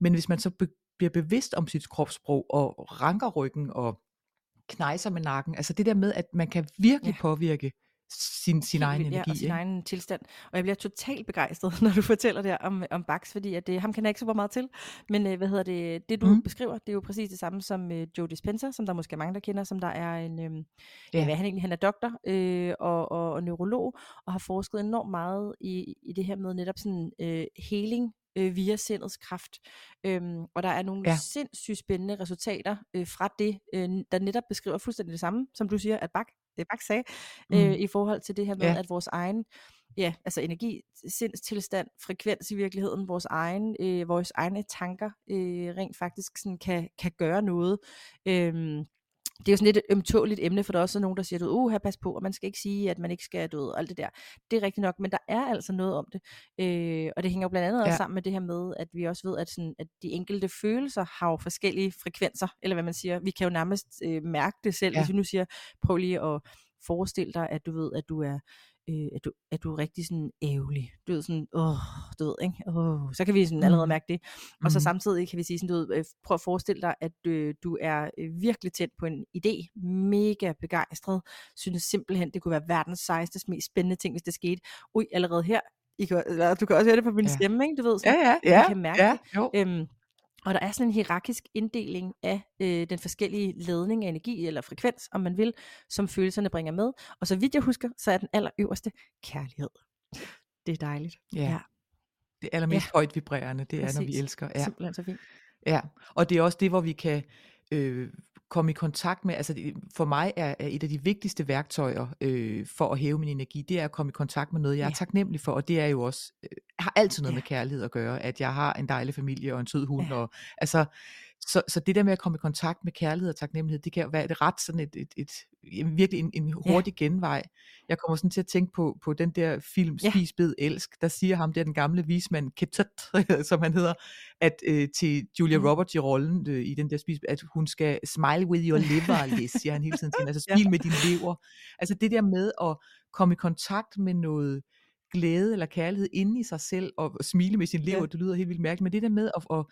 Men hvis man så be, bliver bevidst om sit kropssprog, og ranker ryggen, og knejser med nakken, altså det der med, at man kan virkelig Ja. påvirke sin, sin egen energi. Ja, og sin ikke? egen tilstand. Og jeg bliver totalt begejstret, <laughs> når du fortæller der om, om Bax, fordi at, øh, ham kan jeg ikke super meget til. Men øh, hvad hedder det, det du mm. beskriver, det er jo præcis det samme som øh, Joe Dispenza, som der måske er mange, der kender, som der er en, øh, ja. Hvad er han egentlig, han er doktor øh, og, og, og neurolog, og har forsket enormt meget i, i det her med netop sådan øh, healing, øh, via sindets kraft. Øhm, og der er nogle Ja. ja. sindssygt spændende resultater øh, fra det, øh, der netop beskriver fuldstændig det samme, som du siger, at Bach, det Bach sagde, øh, Mm. i forhold til det her med, ja. at vores egen ja, altså energi, sindstilstand, frekvens i virkeligheden, vores egen, øh, vores egne tanker øh, rent faktisk sådan kan, kan gøre noget. Øhm, det er jo sådan lidt et ømtåligt emne, for der er også nogen, der siger, du uh, pas på, og man skal ikke sige, at man ikke skal, du ved, alt det der. Det er rigtigt nok, men der er altså noget om det. Øh, og det hænger jo blandt andet Ja. også sammen med det her med, at vi også ved, at, sådan, at de enkelte følelser har jo forskellige frekvenser, eller hvad man siger. Vi kan jo nærmest øh, mærke det selv, Ja. hvis vi nu siger, prøv lige at forestille dig, at du ved, at du er øh, at, du, at du er rigtig sådan ærgerlig. Du ved sådan, åh, du ved, ikke? Åh, så kan vi sådan allerede Mhm. mærke det. Og så Mhm. samtidig kan vi sige sådan, du ved, øh, prøv at forestille dig, at øh, du er øh, virkelig tændt på en idé, mega begejstret, synes simpelthen, det kunne være verdens sejeste, mest spændende ting, hvis det skete. Ui, allerede her, I kan, eller, du kan også høre det på min Ja. stemme, ikke? Du ved, Ja, sådan, ja, vi ja, kan mærke ja, det. Øhm, Og der er sådan en hierarkisk inddeling af øh, den forskellige ledning af energi, eller frekvens, om man vil, som følelserne bringer med. Og så vidt jeg husker, så er den allerøverste kærlighed. Det er dejligt. Ja. ja. Det allermest ja. højt vibrerende, det Præcis. er, når vi elsker. Ja. Simpelthen så fint. Ja, og det er også det, hvor vi kan øh, komme i kontakt med, altså for mig er, er et af de vigtigste værktøjer øh, for at hæve min energi, det er at komme i kontakt med noget, jeg ja. er taknemmelig for, og det er jo også, øh, har altid noget ja. med kærlighed at gøre, at jeg har en dejlig familie og en sød hund, ja. og altså, så, så det der med at komme i kontakt med kærlighed og taknemmelighed, det kan være et ret sådan et, et, et, et virkelig en, en hurtig ja. genvej. Jeg kommer sådan til at tænke på, på den der film Spis, bed, elsk, der siger ham der den gamle vismand Ketet, <laughs> som han hedder, at øh, til Julia mm. Roberts i rollen øh, i den der Spis, at hun skal smile with your liver, siger han hele tiden til altså <laughs> smil ja. med din lever. Altså det der med at komme i kontakt med noget glæde eller kærlighed inde i sig selv, og smile med sin lever, ja. det lyder helt vildt mærkeligt, men det der med at, at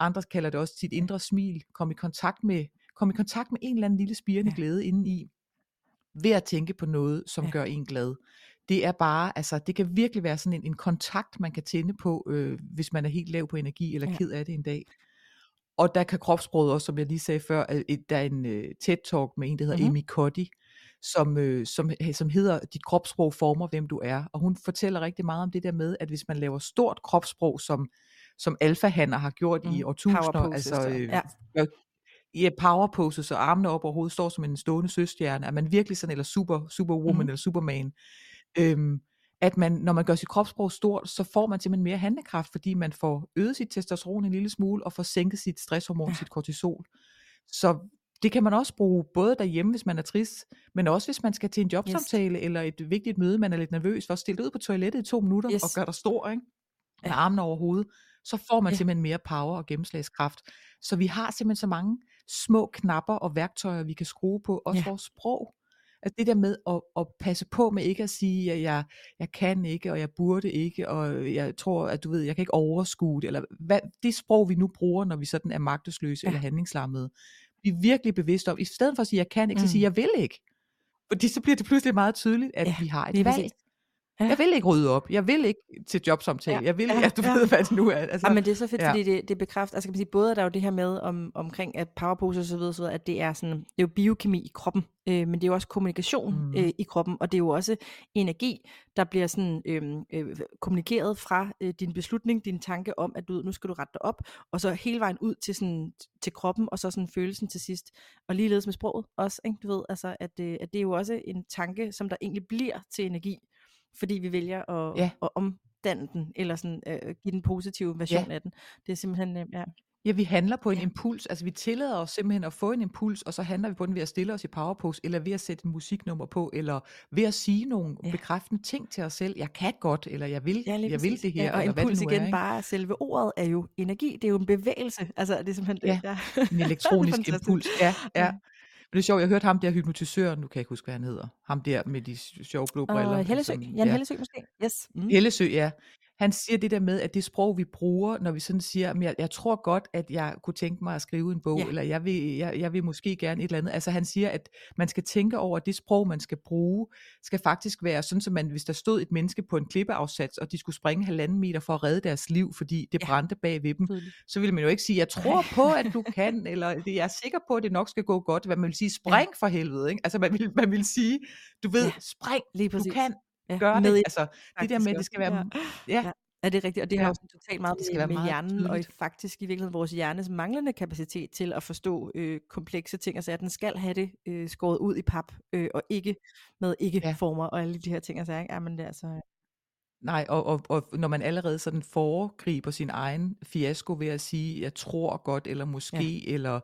andre kalder det også sit indre smil, komme i kontakt med, komme i kontakt med en eller anden lille spirende ja. glæde indeni, ved at tænke på noget, som ja. gør en glad. Det er bare, altså det kan virkelig være sådan en, en kontakt, man kan tænde på, øh, hvis man er helt lav på energi, eller ja. ked af det en dag. Og der kan kropsproget også, som jeg lige sagde før, et, der er en uh, TED-talk med en, der hedder mm-hmm. Amy Cuddy, som, øh, som, som hedder, dit kropssprog former, hvem du er. Og hun fortæller rigtig meget om det der med, at hvis man laver stort kropssprog, som som alfahander har gjort mm. i årtusinder. Altså, øh, ja. Ja, power poses og armene op over hovedet står som en stående søstjerne. Er man virkelig sådan, eller super, superwoman mm. eller superman. Øhm, at man, når man gør sit kropssprog stort, så får man simpelthen mere handlekraft, fordi man får øget sit testosteron en lille smule, og får sænket sit stresshormon, ja. sit kortisol. Så det kan man også bruge både derhjemme, hvis man er trist, men også hvis man skal til en jobsamtale, yes. eller et vigtigt møde, man er lidt nervøs for, at stille ud på toilettet i to minutter, yes. og gøre dig stor, ikke? med ja. armene over hovedet så får man ja. simpelthen mere power og gennemslagskraft. Så vi har simpelthen så mange små knapper og værktøjer, vi kan skrue på, også ja. vores sprog. Altså det der med at, at passe på med ikke at sige, at jeg, jeg kan ikke, og jeg burde ikke, og jeg tror, at du ved, jeg kan ikke overskue det, eller hvad, det sprog, vi nu bruger, når vi sådan er magtesløse ja. eller handlingslammede. Vi er virkelig bevidste om, i stedet for at sige, jeg kan ikke, mm. så sige, jeg vil ikke. Fordi så bliver det pludselig meget tydeligt, at ja, vi har et valg. Ja. Jeg vil ikke rydde op. Jeg vil ikke til jobsamtale. Ja. Jeg vil, ja, ja, du ja. ved, hvad det nu er. Altså, ja, men det er så fedt, ja. fordi det, det bekræfter, altså kan man sige, både er der jo det her med om, omkring at powerpose og så videre, så videre, at det er sådan, det er jo biokemi i kroppen, øh, men det er jo også kommunikation mm. øh, i kroppen, og det er jo også energi, der bliver sådan øh, øh, kommunikeret fra øh, din beslutning, din tanke om, at du nu skal du rette dig op, og så hele vejen ud til sådan til kroppen, og så sådan følelsen til sidst, og ligeledes med sproget også, ikke? du ved, altså at, øh, at det er jo også en tanke, som der egentlig bliver til energi, fordi vi vælger at, ja. at omdanne den, eller sådan, øh, give den positive version ja. af den. Det er simpelthen, øh, ja. Ja, vi handler på en ja. impuls, altså vi tillader os simpelthen at få en impuls, og så handler vi på den ved at stille os i powerpose, eller ved at sætte en musiknummer på, eller ved at sige nogle ja. bekræftende ting til os selv. Jeg kan godt, eller jeg vil, ja, jeg vil det her, ja, og eller impuls hvad det nu igen, er, bare selve ordet er jo energi, det er jo en bevægelse, altså det er simpelthen ja, ja. en elektronisk <laughs> impuls. Ja, ja. Men det er sjovt, jeg hørte ham der hypnotisøren, nu kan jeg ikke huske, hvad han hedder. Ham der med de sjove blå briller. Uh, Hellesø, Jan ja. Hellesø måske. Yes. Mm. Hellesø, ja han siger det der med, at det sprog, vi bruger, når vi sådan siger, at jeg, jeg tror godt, at jeg kunne tænke mig at skrive en bog, ja. eller jeg vil, jeg, jeg vil måske gerne et eller andet. Altså han siger, at man skal tænke over, at det sprog, man skal bruge, skal faktisk være sådan, som man, hvis der stod et menneske på en klippeafsats, og de skulle springe halvanden meter for at redde deres liv, fordi det ja. brændte bag ved dem, så ville man jo ikke sige, jeg tror på, at du kan, eller jeg er sikker på, at det nok skal gå godt. Hvad man vil sige, spring ja. for helvede. Ikke? Altså man vil, man vil sige, du ved, ja. spring, Lige du kan, ja, gør det. Altså, det der med, at det skal være... Ja. ja. Ja, det er rigtigt, og det ja. har jo totalt meget det skal være med meget hjernen, tydeligt. og i, faktisk i virkeligheden vores hjernes manglende kapacitet til at forstå øh, komplekse ting, altså at den skal have det øh, skåret ud i pap, øh, og ikke med ikke-former, ja. og alle de her ting, altså, ja, men det er altså... Nej, og, og, og når man allerede sådan foregriber sin egen fiasko ved at sige, jeg tror godt, eller måske, ja. eller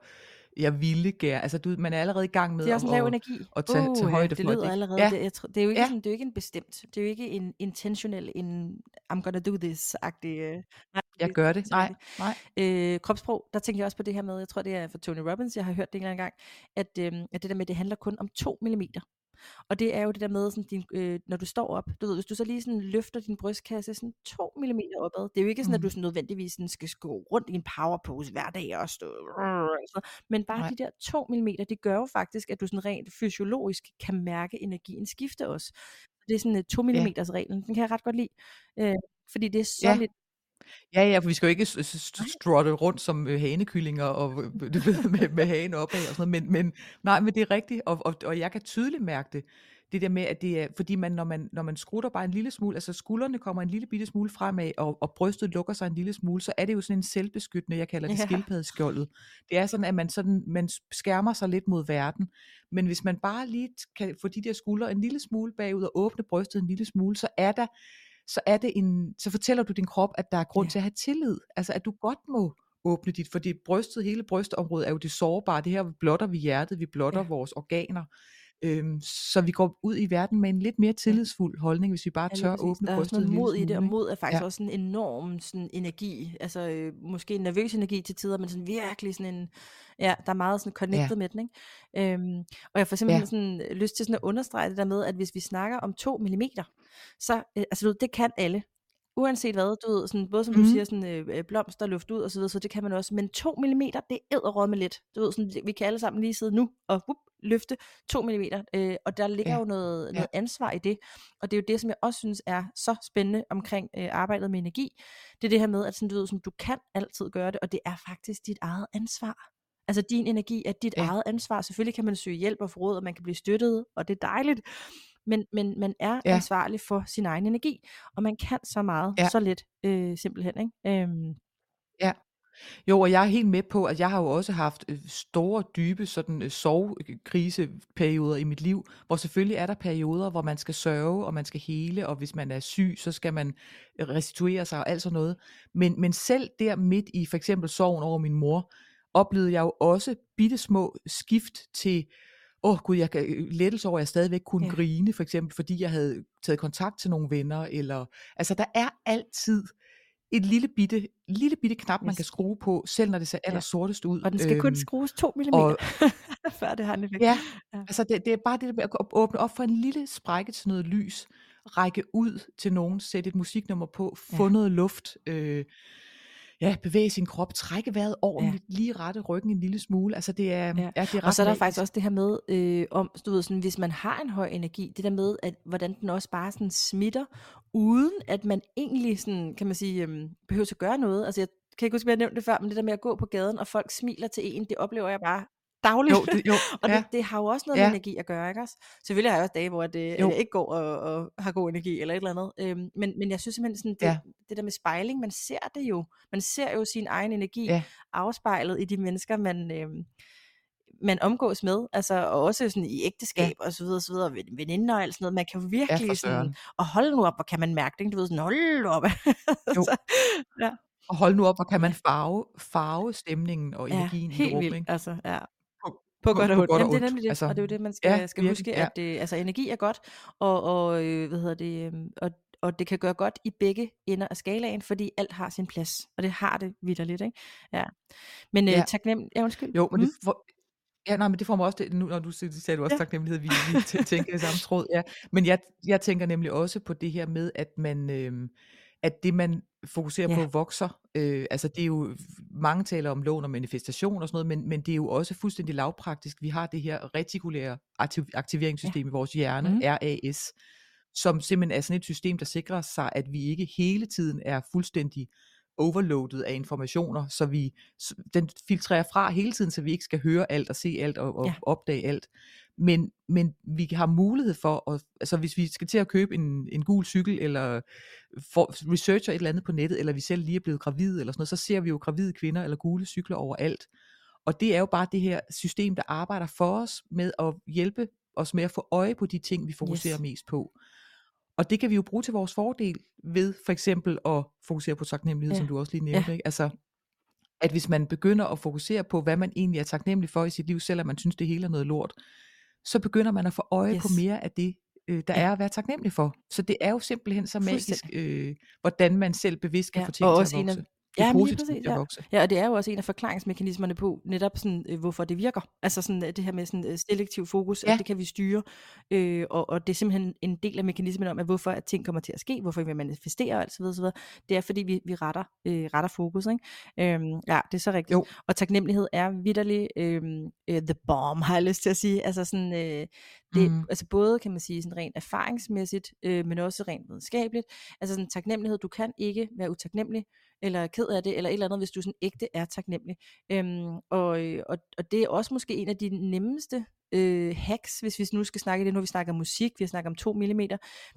jeg ville gerne. Altså, du, man er allerede i gang med det er også at, lav energi. at tage, uh, tage højde ja, det lyder allerede. Ja. Det, jeg tror, det, er jo ikke ja. sådan, det er jo ikke en bestemt. Det er jo ikke en intentional, en I'm gonna do this-agtig. Uh, nej, jeg gør det. Nej, nej. Øh, kropsprog, der tænker jeg også på det her med, jeg tror det er fra Tony Robbins, jeg har hørt det en gang, at, øh, at det der med, det handler kun om 2 mm. Og det er jo det der med, sådan, din, øh, når du står op, du ved, hvis du så lige sådan løfter din brystkasse sådan 2 mm opad, det er jo ikke sådan, mm. at du sådan nødvendigvis sådan skal gå rundt i en powerpose hver dag og stå, altså, men bare Nej. de der 2 mm, det gør jo faktisk, at du sådan rent fysiologisk kan mærke energien skifte også. Det er sådan en 2 mm reglen, den kan jeg ret godt lide, øh, fordi det er så ja. lidt Ja, ja, for vi skal jo ikke strotte rundt som øh, hanekyllinger og øh, du ved, med, med hagen opad og sådan noget, men, men nej, men det er rigtigt, og, og, og jeg kan tydeligt mærke det, det der med, at det er, fordi man, når man, når man skrutter bare en lille smule, altså skuldrene kommer en lille bitte smule fremad, og, og brystet lukker sig en lille smule, så er det jo sådan en selvbeskyttende, jeg kalder det ja. skildpaddeskjoldet. Det er sådan, at man, sådan, man skærmer sig lidt mod verden, men hvis man bare lige kan få de der skuldre en lille smule bagud og åbne brystet en lille smule, så er der så er det en, så fortæller du din krop, at der er grund ja. til at have tillid. Altså at du godt må åbne dit, fordi brystet, hele brystområdet er jo det sårbare. Det her blotter vi hjertet, vi blotter ja. vores organer. Øhm, så vi går ud i verden med en lidt mere tillidsfuld holdning, hvis vi bare tør ja, åbne der brystet er sådan noget mod i det, og mod er faktisk ja. også en enorm sådan, energi, altså øh, måske en nervøs energi til tider, men sådan virkelig sådan en, ja, der er meget sådan connected ja. med den, ikke? Øhm, og jeg får simpelthen ja. sådan lyst til sådan at understrege det der med, at hvis vi snakker om 2 mm, så, øh, altså det kan alle, uanset hvad, du ved, sådan, både som mm. du siger, sådan, øh, øh, blomster, luft ud og så videre, så det kan man også, men 2 mm, det er med lidt, du ved, sådan, vi kan alle sammen lige sidde nu og whoop, løfte 2 mm, øh, og der ligger ja. jo noget, ja. noget ansvar i det, og det er jo det, som jeg også synes er så spændende omkring øh, arbejdet med energi, det er det her med, at sådan, du ved, sådan, du kan altid gøre det, og det er faktisk dit eget ansvar. Altså din energi er dit ja. eget ansvar. Selvfølgelig kan man søge hjælp og få råd, og man kan blive støttet, og det er dejligt men, men man er ja. ansvarlig for sin egen energi, og man kan så meget, ja. så lidt øh, simpelthen. Ikke? Øhm. Ja. Jo, og jeg er helt med på, at jeg har jo også haft øh, store, dybe sådan øh, sovekriseperioder i mit liv, hvor selvfølgelig er der perioder, hvor man skal sørge, og man skal hele, og hvis man er syg, så skal man øh, restituere sig og alt sådan noget. Men, men selv der midt i for eksempel sorgen over min mor, oplevede jeg jo også bitte små skift til åh oh, gud, jeg kan øh, lettelse over, at jeg stadigvæk kunne ja. grine, for eksempel, fordi jeg havde taget kontakt til nogle venner, eller, altså der er altid et lille bitte, lille bitte knap, yes. man kan skrue på, selv når det ser aller sortest ud. Og den skal øhm, kun skrues 2 mm, og, <laughs> før det har en effekt. Ja, ja. altså det, det er bare det med at åbne op for en lille sprække til noget lys, række ud til nogen, sætte et musiknummer på, få ja. noget luft, øh, ja, bevæge sin krop, trække vejret ordentligt, ja. lige rette ryggen en lille smule. Altså det er, ja. Ja, det er og så er der magisk. faktisk også det her med, øh, om, du ved, sådan, hvis man har en høj energi, det der med, at hvordan den også bare sådan smitter, uden at man egentlig sådan, kan man sige, øh, behøver at gøre noget. Altså jeg kan ikke huske, at jeg nævnte det før, men det der med at gå på gaden, og folk smiler til en, det oplever jeg bare dagligt. Jo, det, jo, <laughs> og ja. det, det har jo også noget ja. med energi at gøre, ikke også? Selvfølgelig har jeg også dage, hvor det, jeg ikke går og, og har god energi, eller et eller andet. Øhm, men, men jeg synes simpelthen, sådan, det, ja. det der med spejling, man ser det jo. Man ser jo sin egen energi ja. afspejlet i de mennesker, man... Øhm, man omgås med, altså og også sådan i ægteskab ja. og så videre, så videre, veninder og alt sådan noget, man kan jo virkelig ja, sådan, og hold nu op, hvor kan man mærke det, du ved sådan, hold op. <laughs> jo. så, ja. Og hold nu op, hvor kan man farve, farve stemningen og energien ja, i rummet. Ikke? altså, ja. På godt og ondt. Jamen, det er nemlig det, altså, og det er jo det, man skal, ja, skal huske, ja. at det, altså, energi er godt, og, og, øh, hvad hedder det, øhm, og, og det kan gøre godt i begge ender af skalaen, fordi alt har sin plads, og det har det vidderligt, ikke? Ja. Men øh, ja. taknem, ja undskyld. Jo, men mm. det for, Ja, nej, men det får mig også, det, nu når du sagde du også ja. taknemmelighed, vi, vi tænker i samme tråd, ja. Men jeg, jeg tænker nemlig også på det her med, at man, øh, at det man fokuserer ja. på vokser. Øh, altså det er jo, mange taler om lån og manifestation og sådan noget, men, men det er jo også fuldstændig lavpraktisk. Vi har det her retikulære aktiv, aktiveringssystem ja. i vores hjerne, mm. RAS, som simpelthen er sådan et system, der sikrer sig, at vi ikke hele tiden er fuldstændig overloadet af informationer, så vi den filtrerer fra hele tiden, så vi ikke skal høre alt og se alt og, og ja. opdage alt. Men, men vi har mulighed for, at, altså hvis vi skal til at købe en, en gul cykel, eller for, researcher et eller andet på nettet, eller vi selv lige er blevet gravide, eller sådan noget, så ser vi jo gravide kvinder eller gule cykler overalt. Og det er jo bare det her system, der arbejder for os med at hjælpe os med at få øje på de ting, vi fokuserer yes. mest på. Og det kan vi jo bruge til vores fordel ved for eksempel at fokusere på taknemmelighed, ja. som du også lige nævnte. Ja. Ikke? Altså, at hvis man begynder at fokusere på, hvad man egentlig er taknemmelig for i sit liv, selvom man synes, det hele er noget lort, så begynder man at få øje yes. på mere af det, øh, der ja. er at være taknemmelig for. Så det er jo simpelthen så magisk, øh, hvordan man selv bevidst kan ja. få ting til at vokse ja, positivt præcis, ja. vokse. Ja, og det er jo også en af forklaringsmekanismerne på netop sådan, øh, hvorfor det virker. Altså sådan, øh, det her med sådan, øh, selektiv fokus, ja. at det kan vi styre, øh, og, og det er simpelthen en del af mekanismen om, at hvorfor at ting kommer til at ske, hvorfor vi manifesterer og så videre, så videre. Det er fordi, vi, vi retter, øh, retter fokus. Ikke? Øhm, ja, det er så rigtigt. Jo. Og taknemmelighed er vidderlig øh, øh, the bomb, har jeg lyst til at sige. Altså sådan, øh, Det, Mhm. altså både kan man sige sådan rent erfaringsmæssigt, øh, men også rent videnskabeligt. Altså sådan taknemmelighed, du kan ikke være utaknemmelig, eller ked af det, eller et eller andet, hvis du sådan ægte er taknemmelig. Øhm, og, og, og det er også måske en af de nemmeste øh, hacks, hvis vi nu skal snakke det. Nu har vi snakket om musik, vi har snakket om 2 mm,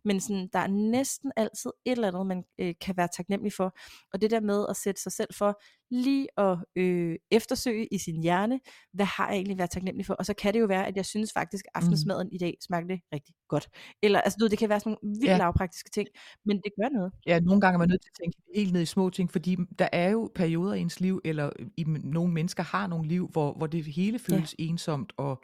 men sådan, der er næsten altid et eller andet, man øh, kan være taknemmelig for. Og det der med at sætte sig selv for lige at øh, eftersøge i sin hjerne, hvad har jeg egentlig været taknemmelig for? Og så kan det jo være, at jeg synes faktisk, at aftensmaden i dag smagte rigtig godt. Eller altså, du det kan være sådan nogle vildt Ja. lavpraktiske ting, men det gør noget. Ja, nogle gange er man nødt til at tænke helt ned i små ting, fordi der er jo perioder i ens liv, eller i nogle mennesker har nogle liv, hvor, hvor det hele føles ja. ensomt og,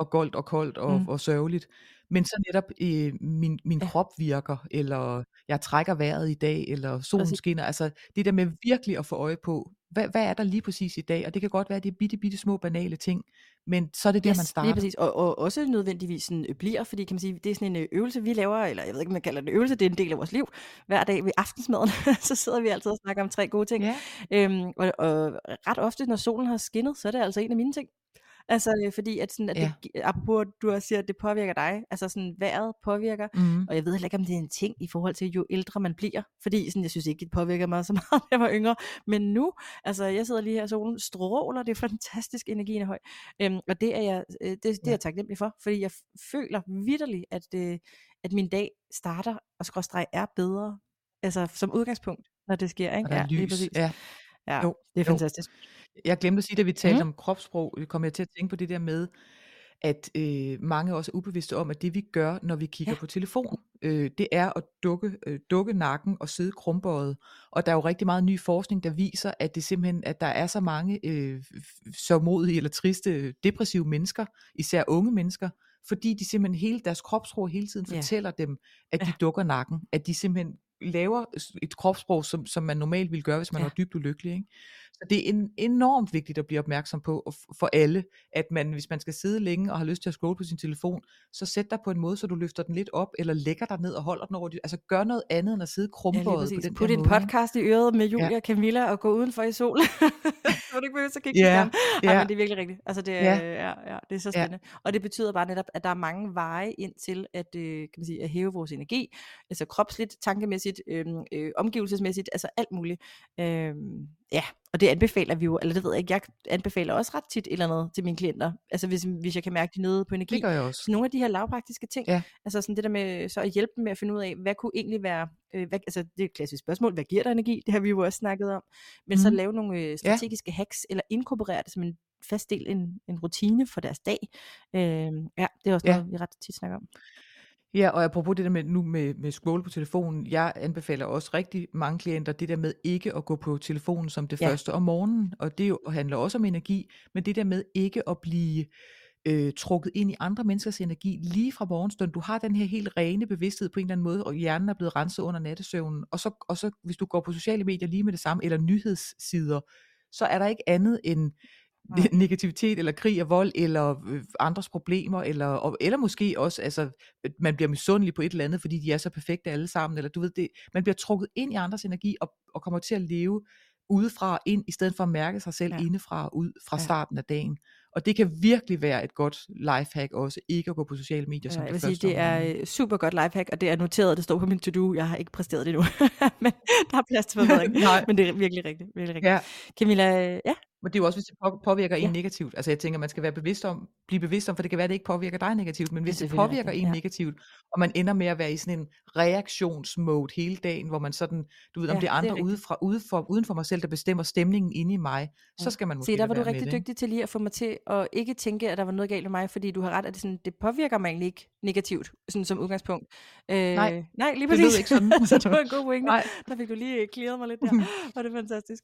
og goldt og koldt og, Mm. og sørgeligt. Men så netop øh, min, min Ja. krop virker, eller jeg trækker vejret i dag, eller solen Præcis. skinner. Altså det der med virkelig at få øje på, hvad, hvad er der lige præcis i dag? Og det kan godt være, at det er bitte, bitte små banale ting, men så er det der, Yes, man Lige starter. præcis, og, og også nødvendigvis sådan, øh, bliver, fordi kan man sige, det er sådan en øh, øvelse, vi laver, eller jeg ved ikke, om man kalder det en øvelse, det er en del af vores liv. Hver dag ved aftensmaden, <laughs> så sidder vi altid og snakker om tre gode ting. Ja, Øhm, og, og ret ofte, når solen har skinnet, så er det altså en af mine ting. Altså, øh, fordi at, sådan, at Ja. det, apropos, du også siger, at det påvirker dig, altså sådan, vejret påvirker, mm. og jeg ved heller ikke, om det er en ting i forhold til, jo ældre man bliver, fordi sådan, jeg synes ikke, det påvirker mig så <laughs> meget, da jeg var yngre, men nu, altså jeg sidder lige her, solen stråler, det er fantastisk, energien er høj, øhm, og det er jeg, øh, det, det er Ja. jeg taknemmelig for, fordi jeg føler vidderligt, at, øh, at min dag starter, og skråstreg er bedre, altså som udgangspunkt, når det sker, ikke? og der er lige lys. præcis. Ja. Ja, Jo, det er jo. Jeg glemte at sige, da vi talte Mm. om kropssprog, øh, kom jeg til at tænke på det der med, at øh, mange også er ubevidste om, at det vi gør, når vi kigger Ja. på telefon, øh, det er at dukke, øh, dukke nakken og sidde krumbøjet. Og der er jo rigtig meget ny forskning, der viser, at det simpelthen, at der er så mange øh, så modige eller triste, depressive mennesker, især unge mennesker, fordi de simpelthen hele deres kropssprog hele tiden Ja. fortæller dem, at de Ja. dukker nakken, at de simpelthen laver et kropssprog, som, som man normalt ville gøre, hvis man Ja. var dybt ulykkelig. Ikke? Så det er en, enormt vigtigt at blive opmærksom på for alle, at man, hvis man skal sidde længe og har lyst til at scrolle på sin telefon, så sæt dig på en måde, så du løfter den lidt op, eller lægger dig ned og holder den over. dit- Altså gør noget andet end at sidde Ja, lige krumbøjet på den Put en podcast i øret med Julia Ja. Camilla og gå udenfor i solen. så <laughs> du ikke behøver at kigge Ja, skærmen. Ej, ja. men det er virkelig rigtigt. Altså, det er, Ja. ja. Ja, det er så Ja. spændende. Og det betyder bare netop, at der er mange veje ind til at, øh, kan man sige, at hæve vores energi. Altså kropsligt, tankemæssigt, øh, øh, omgivelsesmæssigt, altså alt muligt. Øh, ja, og det anbefaler vi jo, eller det ved jeg ikke, jeg anbefaler også ret tit et eller andet til mine klienter. Altså hvis, hvis jeg kan mærke, de er nede på energi. Det gør jeg også. Så nogle af de her lavpraktiske ting, Ja. altså sådan det der med så at hjælpe dem med at finde ud af, hvad kunne egentlig være, øh, hvad, altså det er et klassisk spørgsmål, hvad giver dig energi? Det har vi jo også snakket om. Men så Mhm. lave nogle øh, strategiske hacks, eller inkorporere det som en fast del, en, en rutine for deres dag. Øh, ja, det er også Ja. noget, vi ret tit snakker om. Ja, og apropos det der med nu med, med scroll på telefonen, jeg anbefaler også rigtig mange klienter det der med ikke at gå på telefonen som det Ja. første om morgenen, og det jo handler også om energi, men det der med ikke at blive øh, trukket ind i andre menneskers energi lige fra morgenstunden. Du har den her helt rene bevidsthed på en eller anden måde, og hjernen er blevet renset under nattesøvnen, og så, og så hvis du går på sociale medier lige med det samme, eller nyhedssider, så er der ikke andet end Nej. negativitet, eller krig og vold, eller øh, andres problemer, eller, og, eller måske også, altså, man bliver misundelig på et eller andet, fordi de er så perfekte alle sammen, eller du ved, det, man bliver trukket ind i andres energi, og, og kommer til at leve udefra ind, i stedet for at mærke sig selv Ja. indefra og ud fra Ja. starten af dagen. Og det kan virkelig være et godt lifehack også, ikke at gå på sociale medier som Ja, jeg det vil sige, første det er øh, super godt lifehack, og det er noteret, det står på min to-do. Jeg har ikke præsteret det endnu, <laughs> men der er plads til forbedring. <laughs> Men det er virkelig rigtigt. Virkelig rigtigt. Ja, Camilla, øh, ja, men det er jo også, hvis det på- påvirker en Ja. negativt. Altså jeg tænker, man skal være bevidst om, blive bevidst om, for det kan være, at det ikke påvirker dig negativt, men hvis det selvfølgelig påvirker en ja. negativt, og man ender med at være i sådan en reaktionsmode hele dagen, hvor man sådan, du ved, om Ja, det er det er andre rigtigt. ude fra, ude for, uden for mig selv, der bestemmer stemningen inde i mig, Ja. så skal man måske Se, der var du med rigtig det. dygtig til lige at få mig til at ikke tænke, at der var noget galt med mig, fordi du har ret, at det, sådan, det påvirker mig egentlig ikke negativt, sådan som udgangspunkt. Øh, Nej, nej, lige det præcis. ikke sådan. <laughs> så det var en god <laughs> pointe. Nej. Der fik du lige clearet mig lidt der. <laughs> Var det fantastisk.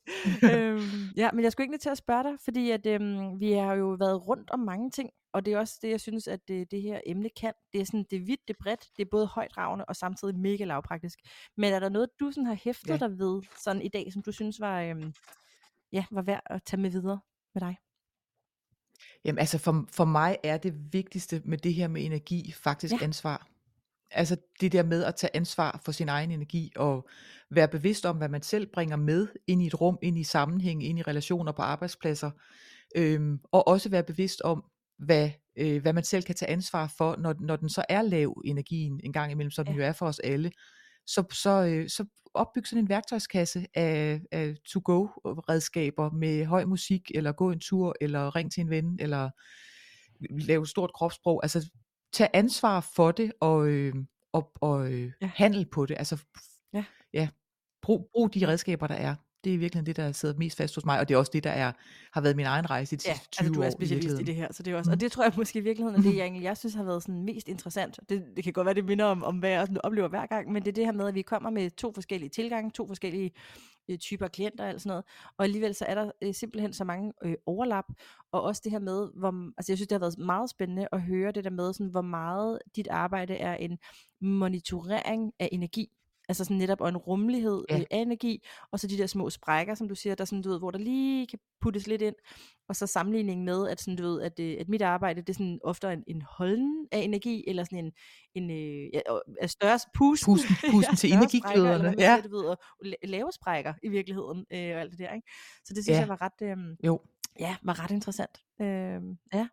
øhm, ja, men jeg skulle egentlig til at spørge dig, fordi at, øhm, vi har jo været rundt om mange ting, og det er også det, jeg synes, at det, det her emne kan. Det er sådan, det er vidt, det er bredt, det er både højdragende og samtidig mega lavpraktisk. Men er der noget, du sådan har hæftet Ja. dig ved sådan i dag, som du synes var, øhm, ja, var værd at tage med videre med dig? Jamen altså for, for mig er det vigtigste med det her med energi faktisk Ja. ja. ansvar. Altså det der med at tage ansvar for sin egen energi og være bevidst om, hvad man selv bringer med ind i et rum, ind i sammenhæng, ind i relationer på arbejdspladser. Øhm, og også være bevidst om, hvad øh, hvad man selv kan tage ansvar for, når, når den så er lav energien en gang imellem, som ja. den jo er for os alle, så, så, øh, så opbygge sådan en værktøjskasse af, af to-go-redskaber med høj musik, eller gå en tur, eller ring til en ven, eller lave stort kropssprog. Altså tage ansvar for det, og, øh, og, og øh, ja. handle på det. Altså ja. Ja, brug, brug de redskaber, der er det er i virkeligheden det, der sidder mest fast hos mig, og det er også det, der er, har været min egen rejse i de ja, 20 altså, du er specialist i, i det her, så det er også, mm. og det tror jeg måske i virkeligheden er det, jeg, egentlig, jeg synes har været sådan mest interessant. Det, det kan godt være, det minder om, om hvad jeg sådan oplever hver gang, men det er det her med, at vi kommer med to forskellige tilgange, to forskellige øh, typer klienter og sådan noget, og alligevel så er der øh, simpelthen så mange øh, overlap, og også det her med, hvor, altså jeg synes, det har været meget spændende at høre det der med, sådan, hvor meget dit arbejde er en monitorering af energi, Altså sådan netop og en rummelighed ja. øh, af energi, og så de der små sprækker, som du siger, der sådan, du ved, hvor der lige kan puttes lidt ind, og så sammenligning med, at, sådan, du ved, at, øh, at mit arbejde, det er sådan ofte en, en holden af energi, eller sådan en, en øh, ja, større pusten, pusten, <laughs> pusten ja, til energigløderne, ja. du ved, og lave sprækker i virkeligheden, øh, og alt det der, ikke? Så det synes ja. jeg var ret, øh, jo. Ja, var ret interessant. Øh, ja.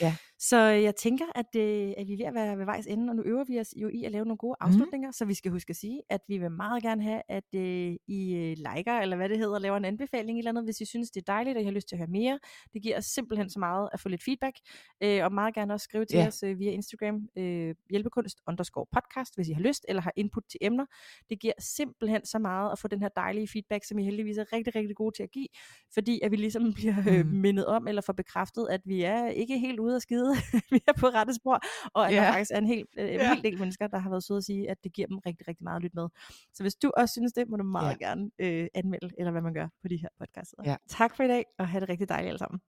Ja. Så jeg tænker, at, øh, at vi er ved at være ved vejs ende, og nu øver vi os jo i at lave nogle gode mhm. afslutninger, mm. så vi skal huske at sige, at vi vil meget gerne have, at øh, I øh, liker, eller hvad det hedder, laver en anbefaling eller andet, hvis I synes, det er dejligt, og I har lyst til at høre mere. Det giver os simpelthen så meget at få lidt feedback, øh, og meget gerne også skrive til yeah. os øh, via Instagram, øh, hjælpekunst underscore podcast, hvis I har lyst, eller har input til emner. Det giver simpelthen så meget at få den her dejlige feedback, som I heldigvis er rigtig, rigtig gode til at give, fordi at vi ligesom <laughs> bliver øh, mm. mindet om, eller får bekræftet, at vi er ikke helt ude af skide <laughs> vi er på rette spor, og at yeah. der faktisk er en hel, øh, yeah. hel del mennesker, der har været søde at sige, at det giver dem rigtig, rigtig meget at lytte med. Så hvis du også synes det, må du meget yeah. gerne øh, anmelde, eller hvad man gør på de her podcasts. Yeah. Tak for i dag, og have det rigtig dejligt alle sammen.